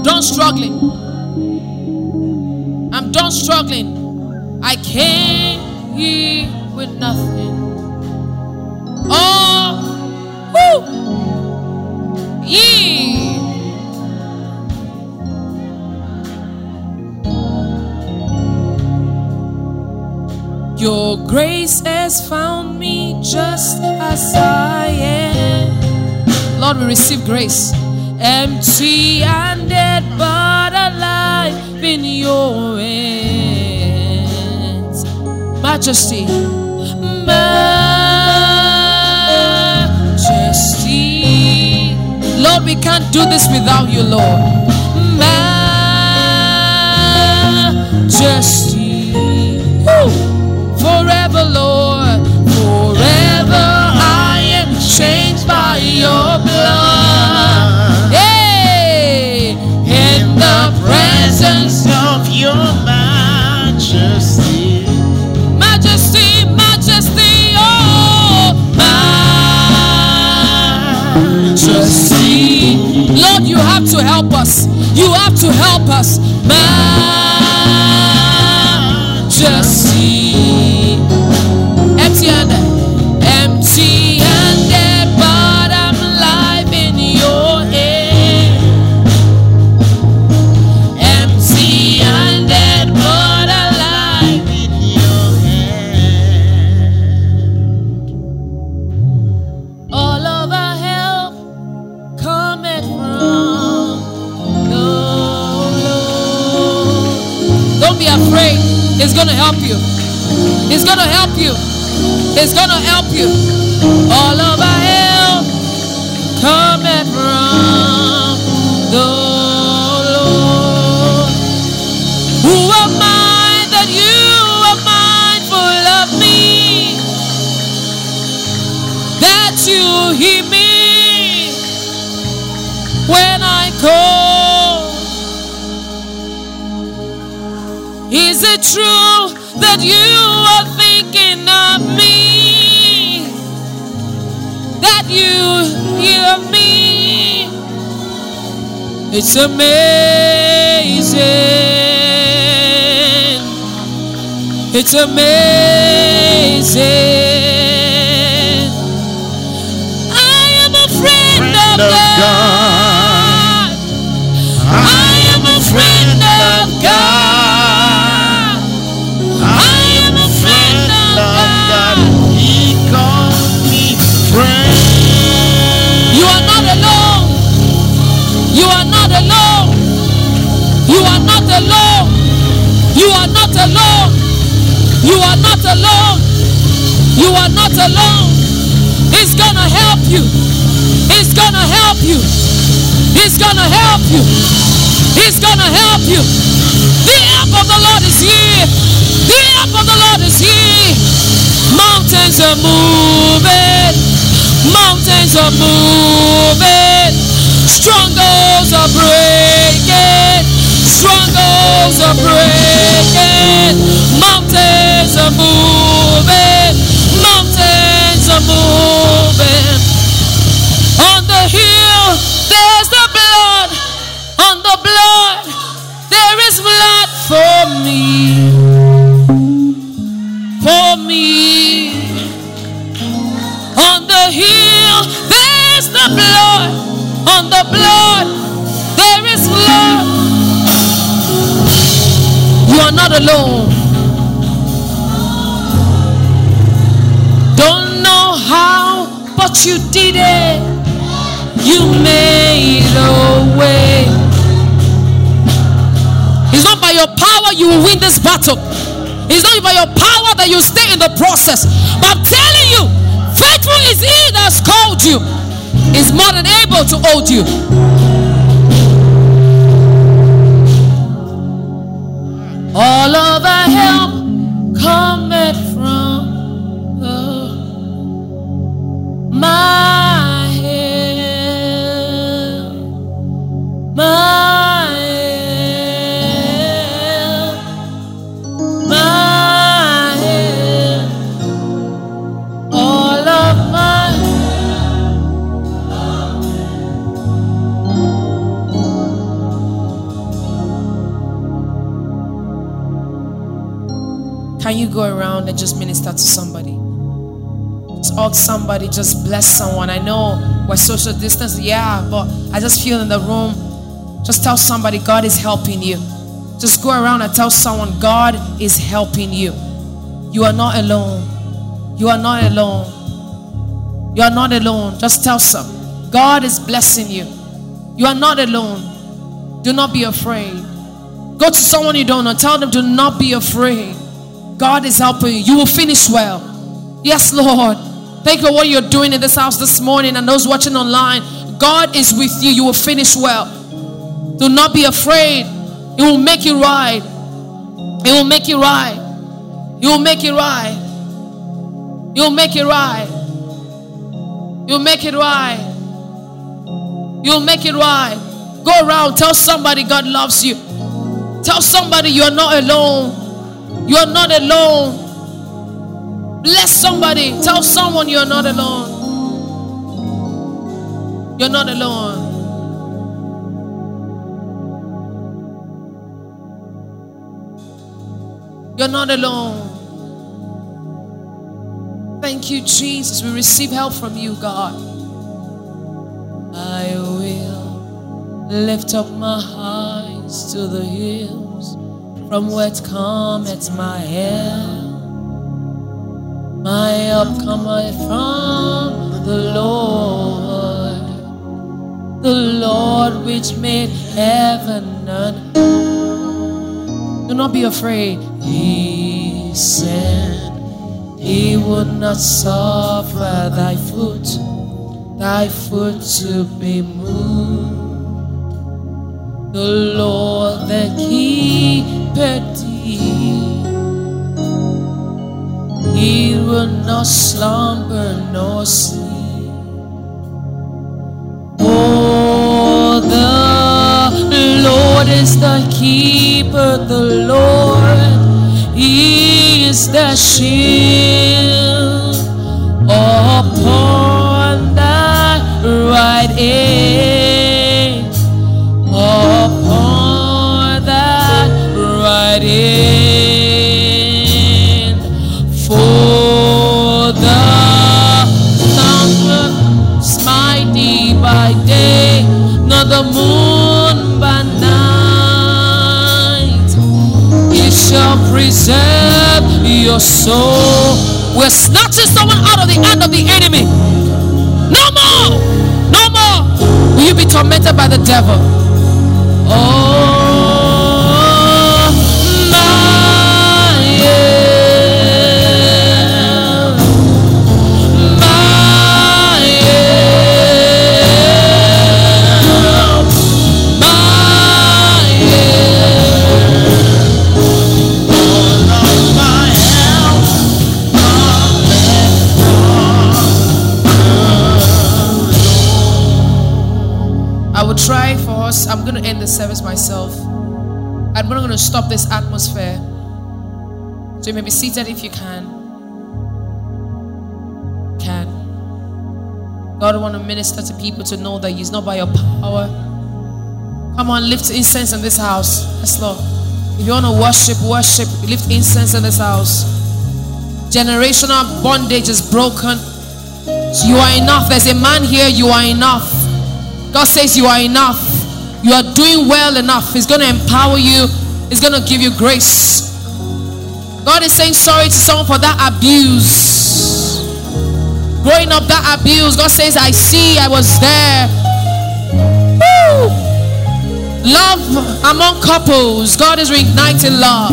I'm done struggling. I'm done struggling. I came here with nothing. Oh, woo! Yeah. Your grace has found me just as I am. Lord, we receive grace. Empty and but hands. Majesty. Majesty. Lord, we can't do this without you, Lord. Majesty. Woo forever, Lord. To help us. You have to help us. Majesty. It's amazing. I am a friend, of, of God. I am a friend of God. I am a friend of God. He called me friend. You are not alone. You are not alone. You are not alone. You are not alone. Are not alone. You are not alone. He's gonna help you. He's gonna help you. He's gonna help you. He's gonna help you. The help of the Lord is here. The help of the Lord is here. Mountains are moving. Mountains are moving. Strongholds are breaking. Strongholds are breaking. Mountains moving. Mountains are moving. On the hill, there's the blood. On the blood, there is blood for me. For me. On the hill, there's the blood. On the blood, there is blood. You are not alone. But you did it. You made a way. It's not by your power you will win this battle. It's not by your power that you stay in the process. But I'm telling you, faithful is he that's called you. Is more than able to hold you. All of our help cometh and just minister to somebody. Just hug somebody, just bless someone. I know we're social distance, yeah, but I just feel in the room. Just tell somebody God is helping you. Just go around and tell someone God is helping you. You are not alone. You are not alone. You are not alone. Just tell some. God is blessing you. You are not alone. Do not be afraid. Go to someone you don't know. Tell them, do not be afraid. God is helping you. You will finish well. Yes, Lord. Thank you for what you're doing in this house this morning and those watching online. God is with you. You will finish well. Do not be afraid. It will make you right. It will make you right. You will make it right. You'll make it right. You'll make it right. You'll make it right. Go around, tell somebody God loves you. Tell somebody you are not alone. You are not alone. Bless somebody. Tell someone you're not alone. You're not alone. You're not alone. Thank you, Jesus. We receive help from you, God. I will lift up my eyes to the hills from whence cometh my help. My help cometh from the Lord, the Lord which made heaven and earth. Do not be afraid. He said, He would not suffer thy foot, thy foot to be moved. The Lord the keepeth He will not slumber nor sleep. Oh, the Lord is the keeper, the Lord is the shield upon day, not the moon by night. It shall preserve your soul. We're snatching someone out of the hand of the enemy. No more, no more. Will you be tormented by the devil? Oh, stop this atmosphere. So you may be seated if you can. Can. God want to minister to people to know that He's not by your power. Come on, lift incense in this house. Yes, Lord. If you want to worship, worship. Lift incense in this house. Generational bondage is broken. You are enough. There's a man here. You are enough. God says you are enough. You are doing well enough. He's going to empower you. He's going to give you grace. God is saying sorry to someone for that abuse. Growing up, that abuse. God says, I see, I was there. Woo! Love among couples. God is reigniting love.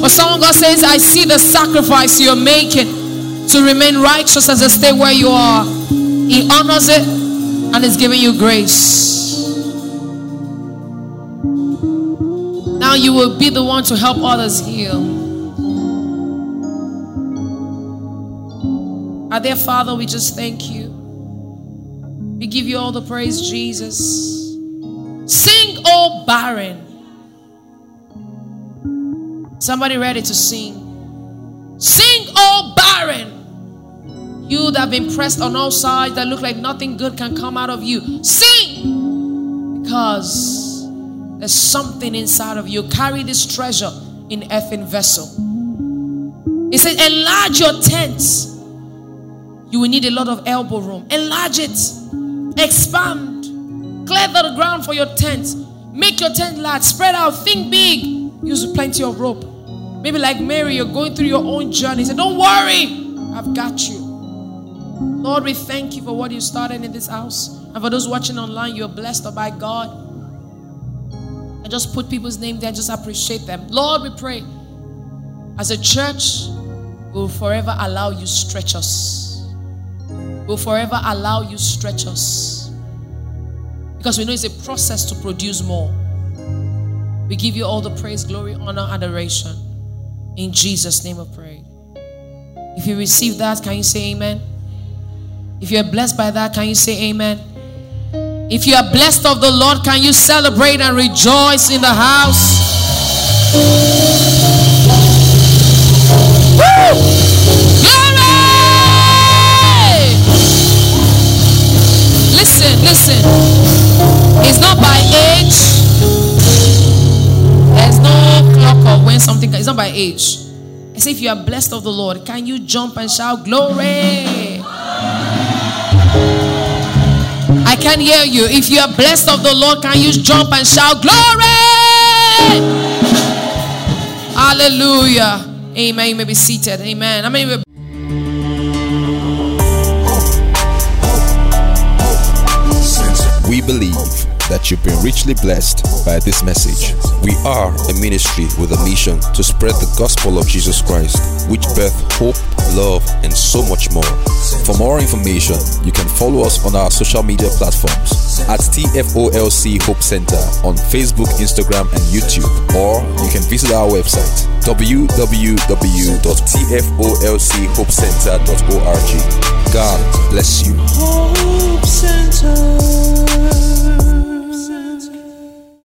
For someone, God says, I see the sacrifice you're making to remain righteous as a stay where you are. He honors it and is giving you grace. Now you will be the one to help others heal. Our dear Father, we just thank you. We give you all the praise, Jesus. Sing, oh barren. Somebody ready to sing? Sing, oh barren. You that have been pressed on all sides, that look like nothing good can come out of you. Sing! Because there's something inside of you. Carry this treasure in earthen vessel. He says, enlarge your tent. You will need a lot of elbow room. Enlarge it. Expand. Clear the ground for your tent. Make your tent large. Spread out. Think big. Use plenty of rope. Maybe like Mary, you're going through your own journey. Say, don't worry. I've got you. Lord, we thank you for what you started in this house. And for those watching online, you're blessed by God. And just put people's name there, just appreciate them. Lord, we pray as a church, we'll forever allow you stretch us. We'll forever allow you stretch us. Because we know it's a process to produce more. We give you all the praise, glory, honor, adoration. In Jesus' name we pray. If you receive that, can you say amen? If you're blessed by that, can you say amen? If you are blessed of the Lord, can you celebrate and rejoice in the house? Woo! Glory! Listen, listen. It's not by age. There's no clock of when something. It's not by age. I say, if you are blessed of the Lord, can you jump and shout glory? I can hear you. If you are blessed of the Lord, can you jump and shout glory? Hallelujah. Amen. You may be seated. Amen. I mean, that you've been richly blessed by this message. We are a ministry with a mission to spread the gospel of Jesus Christ, which birth hope, love, and so much more. For more information, you can follow us on our social media platforms at TFOLC Hope Center on Facebook, Instagram, and YouTube, or you can visit our website www.tfolchopecenter.org. God bless you.